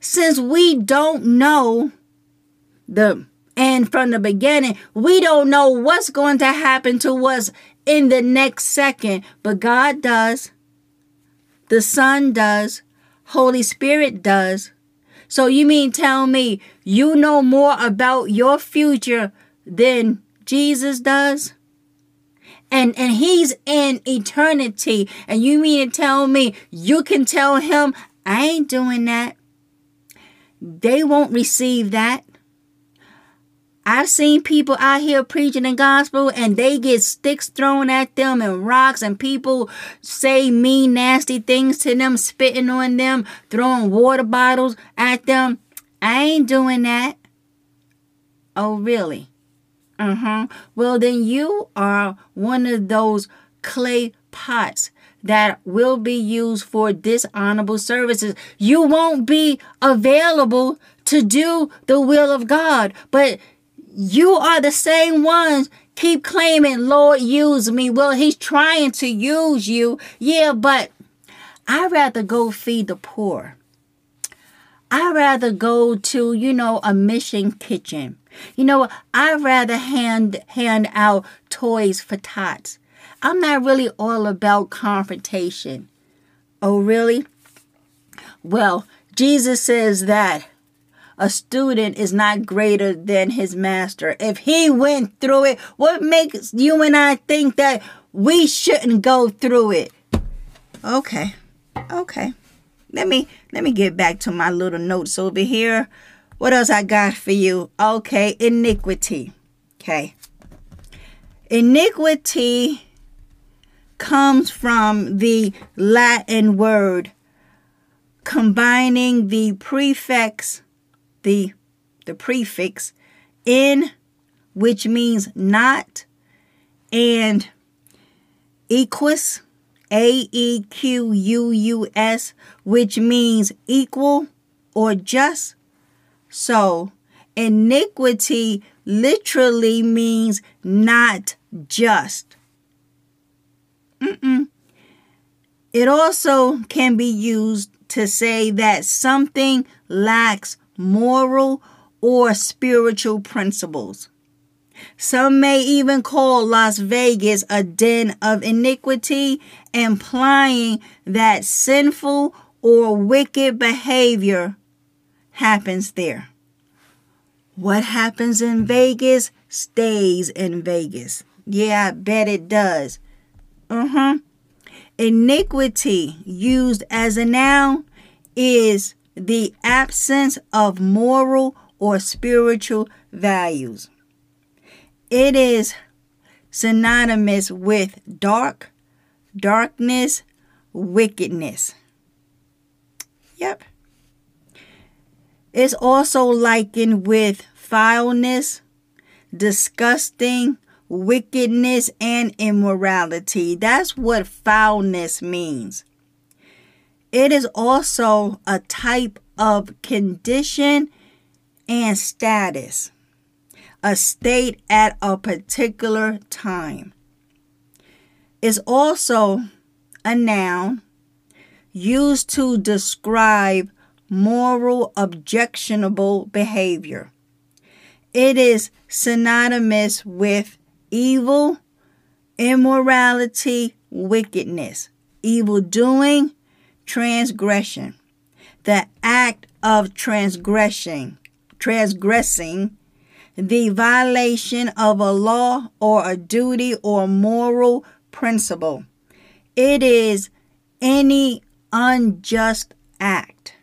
Since we don't know the end from the beginning, we don't know what's going to happen to us in the next second. But God does. The Son does. Holy Spirit does. So you mean tell me you know more about your future than Jesus does? And and he's in eternity. And you mean to tell me you can tell him I ain't doing that. They won't receive that. I've seen people out here preaching the gospel and they get sticks thrown at them and rocks and people say mean, nasty things to them, spitting on them, throwing water bottles at them. I ain't doing that. Oh, really? Uh huh. Well, then you are one of those clay pots that will be used for dishonorable services. You won't be available to do the will of God, but you are the same ones keep claiming, Lord, use me. Well, he's trying to use you. Yeah, but I'd rather go feed the poor. I'd rather go to, you know, a mission kitchen. You know, I'd rather hand hand out toys for tots. I'm not really all about confrontation. Oh, really? Well, Jesus says that a student is not greater than his master. If he went through it, what makes you and I think that we shouldn't go through it? Okay. Okay. Let me let me get back to my little notes over here. What else I got for you? Okay, iniquity. Okay. Iniquity comes from the Latin word combining the prefix the the prefix in which means not and equus a e q u u s which means equal or just so iniquity literally means not just Mm-mm. it also can be used to say that something lacks moral, or spiritual principles. Some may even call Las Vegas a den of iniquity, implying that sinful or wicked behavior happens there. What happens in Vegas stays in Vegas. Yeah, I bet it does. Uh huh. Iniquity, used as a noun, is the absence of moral or spiritual values. It is synonymous with dark, darkness, wickedness. Yep. It's also likened with foulness, disgusting, wickedness, and immorality. That's what foulness means. It is also a type of condition and status, a state at a particular time. It's also a noun used to describe moral objectionable behavior. It is synonymous with evil, immorality, wickedness, evil doing, transgression, the act of transgressing, transgressing, the violation of a law or a duty or moral principle. It is any unjust act.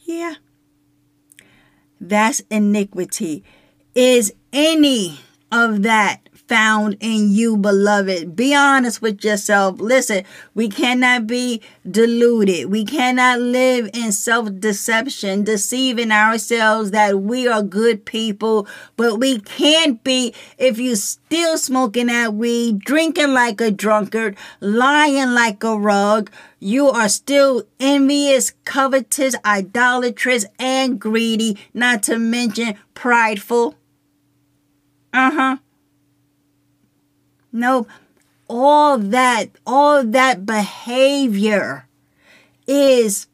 Yeah. That's iniquity. Is any of that found in you, beloved. Be honest with yourself. Listen, we cannot be deluded. We cannot live in self deception, deceiving ourselves that we are good people, but we can't be if you still smoking that weed, drinking like a drunkard, lying like a rug. You are still envious, covetous, idolatrous, and greedy, not to mention prideful. Uh huh. No, all that, all that behavior is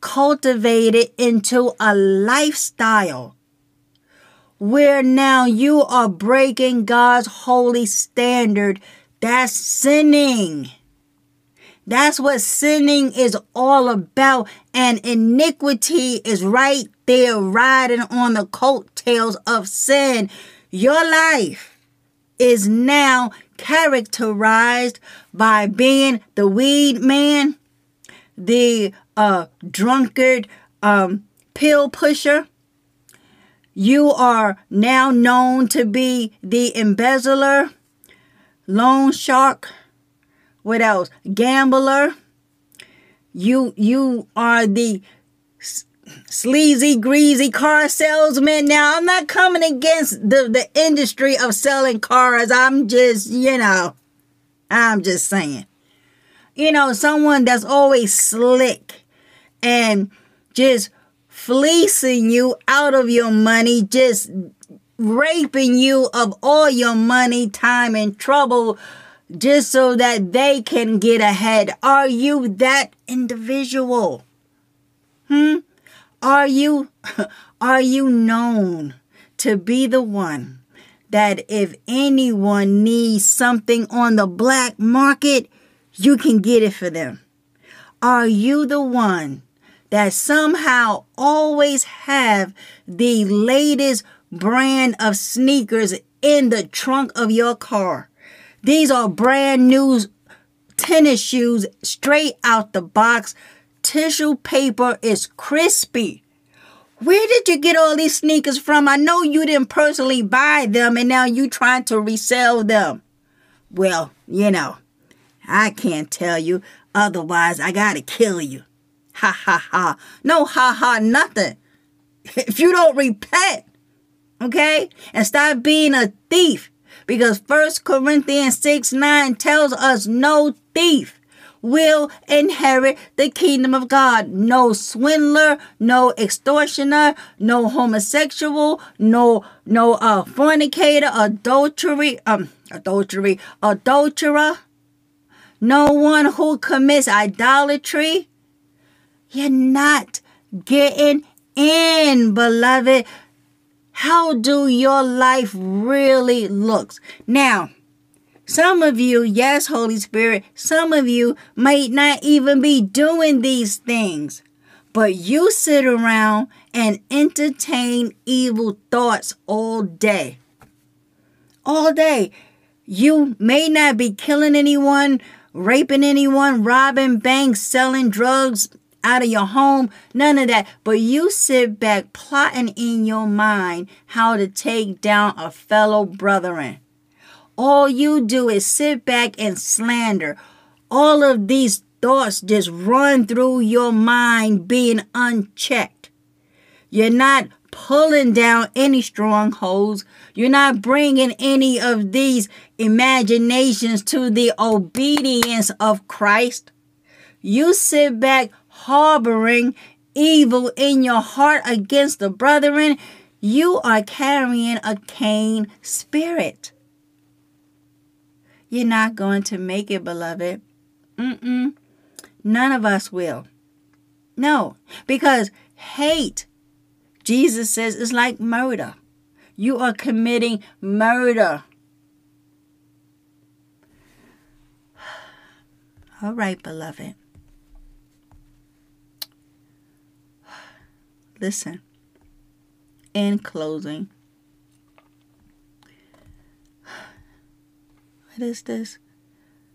cultivated into a lifestyle where now you are breaking God's holy standard. That's sinning. That's what sinning is all about. And iniquity is right there riding on the coattails of sin. Your life is now characterized by being the weed man, the uh, drunkard um, pill pusher. You are now known to be the embezzler, loan shark. What else? Gambler. You you are the sleazy, greasy car salesman. Now, I'm not coming against the, the industry of selling cars. I'm just, you know, I'm just saying. You know, someone that's always slick and just fleecing you out of your money, just raping you of all your money, time, and trouble just so that they can get ahead. Are you that individual? Hmm? Are you are you known to be the one that if anyone needs something on the black market, you can get it for them? Are you the one that somehow always have the latest brand of sneakers in the trunk of your car? These are brand new tennis shoes straight out the box tissue paper is crispy. Where did you get all these sneakers from? I know you didn't personally buy them and now you trying to resell them. Well, you know, I can't tell you. Otherwise, I gotta kill you. Ha ha ha. No ha ha nothing. If you don't repent, okay, and stop being a thief, because First Corinthians 6 9 tells us no thief will inherit the kingdom of God. No swindler, no extortioner, no homosexual, no no uh fornicator, adultery, um adultery, adulterer, no one who commits idolatry. You're not getting in, beloved. How do your life really looks? Now, some of you, yes, Holy Spirit, some of you might not even be doing these things, but you sit around and entertain evil thoughts all day. All day. You may not be killing anyone, raping anyone, robbing banks, selling drugs out of your home, none of that. But you sit back plotting in your mind how to take down a fellow brethren. All you do is sit back and slander. All of these thoughts just run through your mind being unchecked. You're not pulling down any strongholds. You're not bringing any of these imaginations to the obedience of Christ. You sit back harboring evil in your heart against the brethren. You are carrying a Cain spirit. You're not going to make it, beloved. Mm-mm. None of us will. No, because hate, Jesus says, is like murder. You are committing murder. All right, beloved. Listen, in closing, What is this?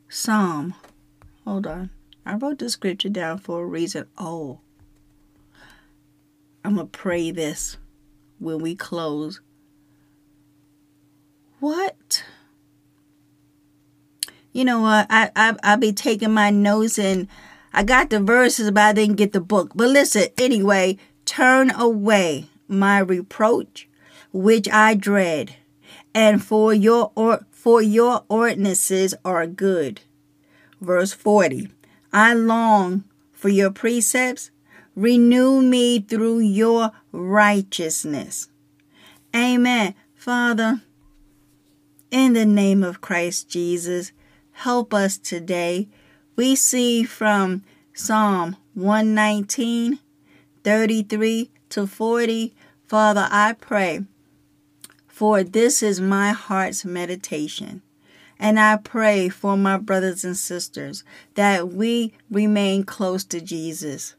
Psalm. Hold on. I wrote the scripture down for a reason. Oh. I'm going to pray this when we close. What you know what? I, I I'll be taking my notes and I got the verses, but I didn't get the book. But listen, anyway, turn away my reproach, which I dread, and for your or for your ordinances are good. Verse 40. I long for your precepts. Renew me through your righteousness. Amen. Father, in the name of Christ Jesus, help us today. We see from Psalm 119, 33 to 40. Father, I pray, for this is my heart's meditation. And I pray for my brothers and sisters that we remain close to Jesus,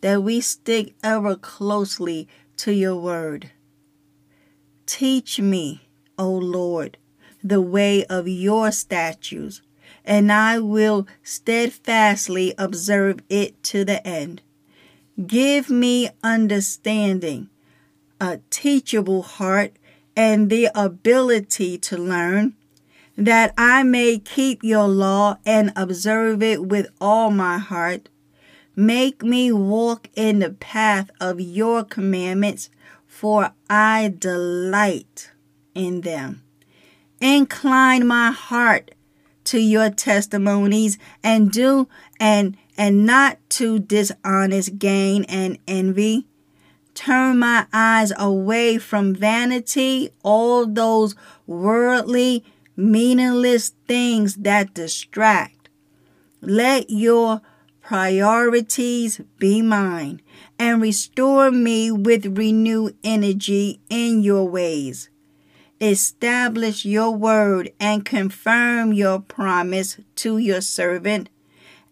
that we stick ever closely to your word. Teach me, O Lord, the way of your statutes, and I will steadfastly observe it to the end. Give me understanding, a teachable heart, and the ability to learn, that I may keep your law and observe it with all my heart. Make me walk in the path of your commandments, for I delight in them. Incline my heart to your testimonies and do and and not to dishonest gain and envy. Turn my eyes away from vanity, all those worldly, meaningless things that distract. Let your priorities be mine and restore me with renewed energy in your ways establish your word and confirm your promise to your servant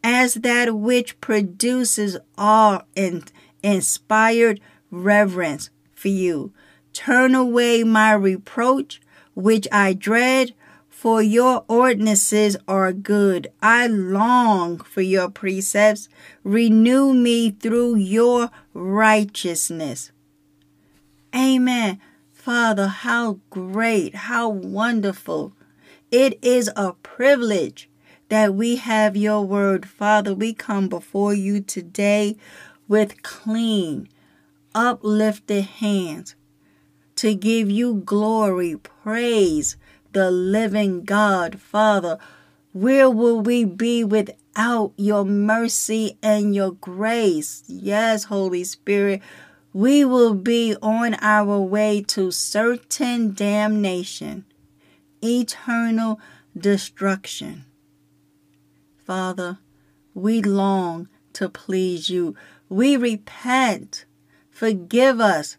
as that which produces awe and inspired reverence for you. Turn away my reproach, which I dread, for your ordinances are good. I long for your precepts. Renew me through your righteousness. Amen. Father, how great, how wonderful. It is a privilege that we have your word. Father, we come before you today with clean, uplifted hands to give you glory, praise, the living God. Father, where will we be without your mercy and your grace? Yes, Holy Spirit, we will be on our way to certain damnation, eternal destruction. Father, we long to please you. We repent. Forgive us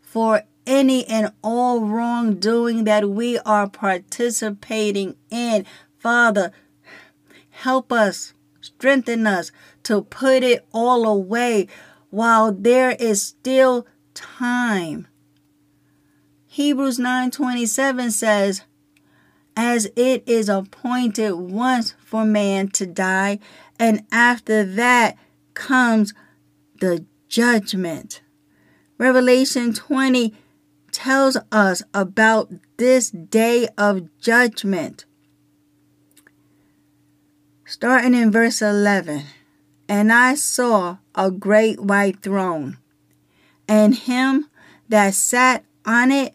for any and all wrongdoing that we are participating in. Father, help us, strengthen us to put it all away while there is still time. Hebrews 9:27 says, "As it is appointed once for man to die, and after that comes the judgment." Revelation 20 tells us about this day of judgment. Starting in verse 11. And I saw a great white throne, and him that sat on it,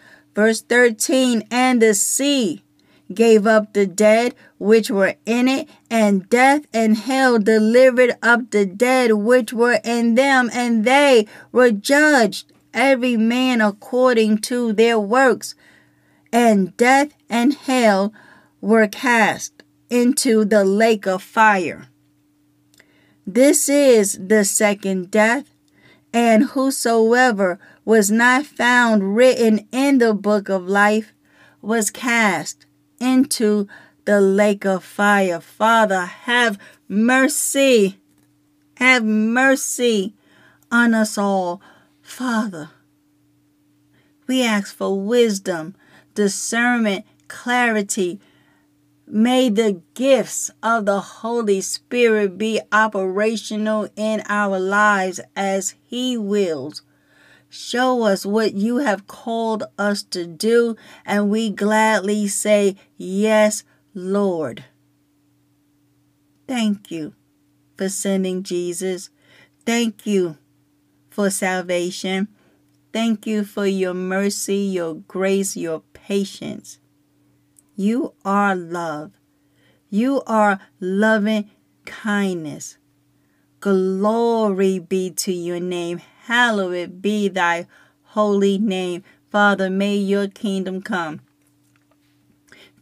Verse 13, and the sea gave up the dead which were in it, and death and hell delivered up the dead which were in them, and they were judged, every man according to their works. And death and hell were cast into the lake of fire. This is the second death, and whosoever was not found written in the book of life was cast into the lake of fire. Father, have mercy. Have mercy on us all. Father, we ask for wisdom, discernment, clarity. May the gifts of the Holy Spirit be operational in our lives as He wills. Show us what you have called us to do, and we gladly say, Yes, Lord. Thank you for sending Jesus. Thank you for salvation. Thank you for your mercy, your grace, your patience. You are love. You are loving kindness. Glory be to your name. Hallowed be thy holy name. Father, may your kingdom come.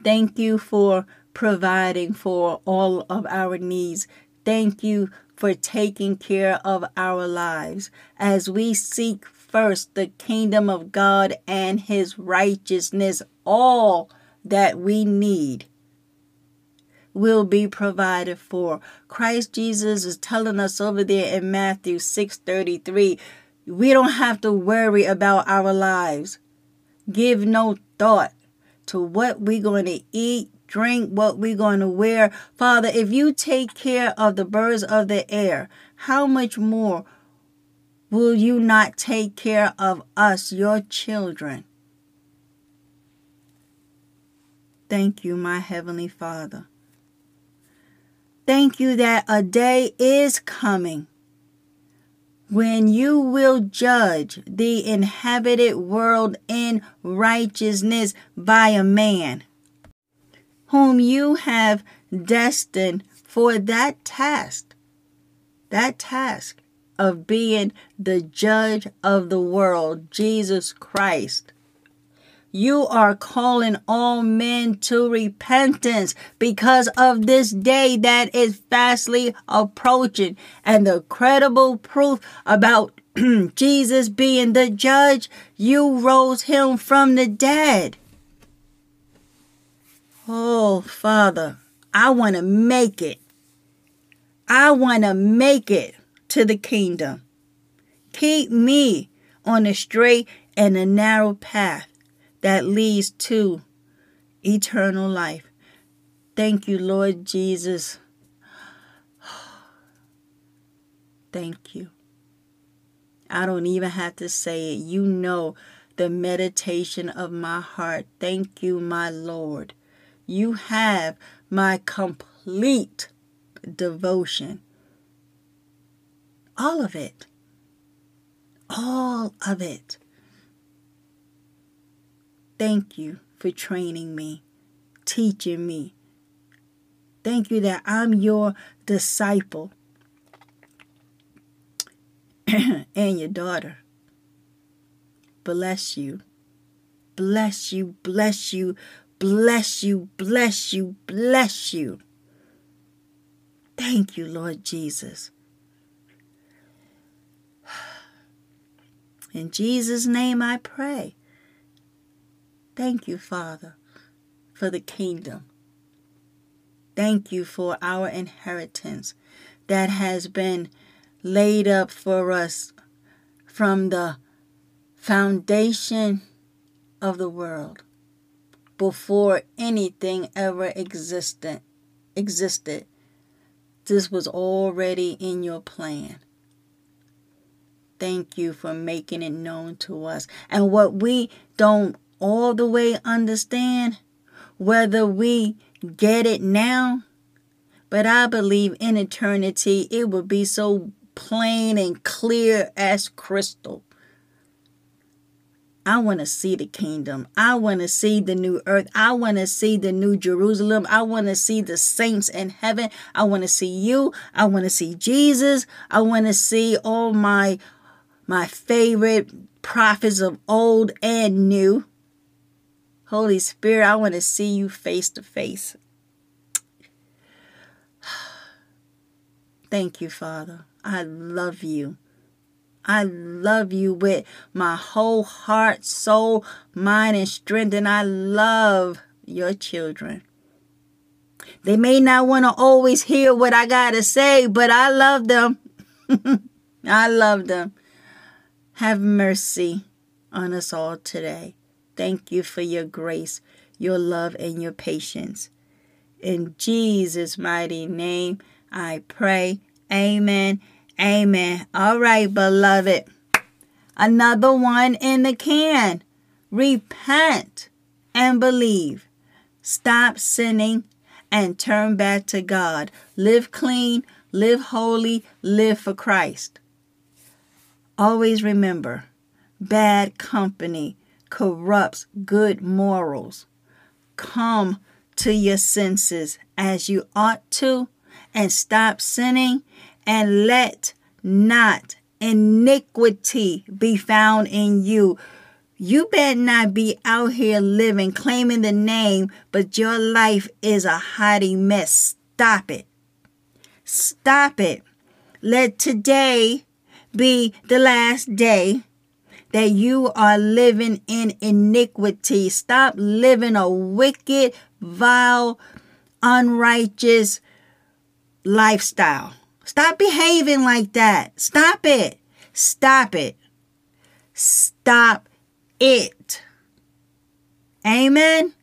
Thank you for providing for all of our needs. Thank you for taking care of our lives as we seek first the kingdom of God and his righteousness. All that we need will be provided for. Christ Jesus is telling us over there in Matthew 6:33, we don't have to worry about our lives. Give no thought to what we're going to eat, drink, what we're going to wear. Father, if you take care of the birds of the air, how much more will you not take care of us, your children? Thank you, my Heavenly Father. Thank you that a day is coming when you will judge the inhabited world in righteousness by a man whom you have destined for that task, that task of being the judge of the world, Jesus Christ. You are calling all men to repentance because of this day that is fastly approaching. And the credible proof about Jesus being the judge, you rose him from the dead. Oh, Father, I want to make it. I want to make it to the kingdom. Keep me on the straight and the narrow path that leads to eternal life. Thank you, Lord Jesus. Thank you. I don't even have to say it. You know the meditation of my heart. Thank you, my Lord. You have my complete devotion. All of it. All of it. Thank you for training me, teaching me. Thank you that I'm your disciple and your daughter. Bless you. Bless you, bless you, bless you, bless you, bless you. Thank you, Lord Jesus. In Jesus' name I pray. Thank you, Father, for the kingdom. Thank you for our inheritance that has been laid up for us from the foundation of the world before anything ever existed existed. This was already in your plan. Thank you for making it known to us. And what we don't all the way understand whether we get it now but i believe in eternity it will be so plain and clear as crystal I want to see the kingdom. I want to see the new earth. I want to see the new Jerusalem. I want to see the saints in heaven. I want to see you. I want to see Jesus. I want to see all my my favorite prophets of old and new. Holy Spirit, I want to see you face to face. Thank you, Father. I love you. I love you with my whole heart, soul, mind, and strength, and I love your children. They may not want to always hear what I got to say, but I love them. I love them. Have mercy on us all today. Thank you for your grace, your love, and your patience. In Jesus' mighty name, I pray. Amen. Amen. All right, beloved. Another one in the can. Repent and believe. Stop sinning and turn back to God. Live clean, live holy, live for Christ. Always remember bad company corrupts good morals. Come to your senses as you ought to and stop sinning and let not iniquity be found in you. You better not be out here living, claiming the name, but your life is a hiding mess. Stop it. Stop it. Let today be the last day that you are living in iniquity. Stop living a wicked, vile, unrighteous lifestyle. Stop behaving like that. Stop it. Stop it. Stop it. Amen.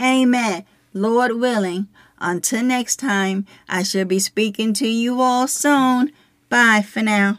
Amen. Lord willing, until next time, I shall be speaking to you all soon. Bye for now.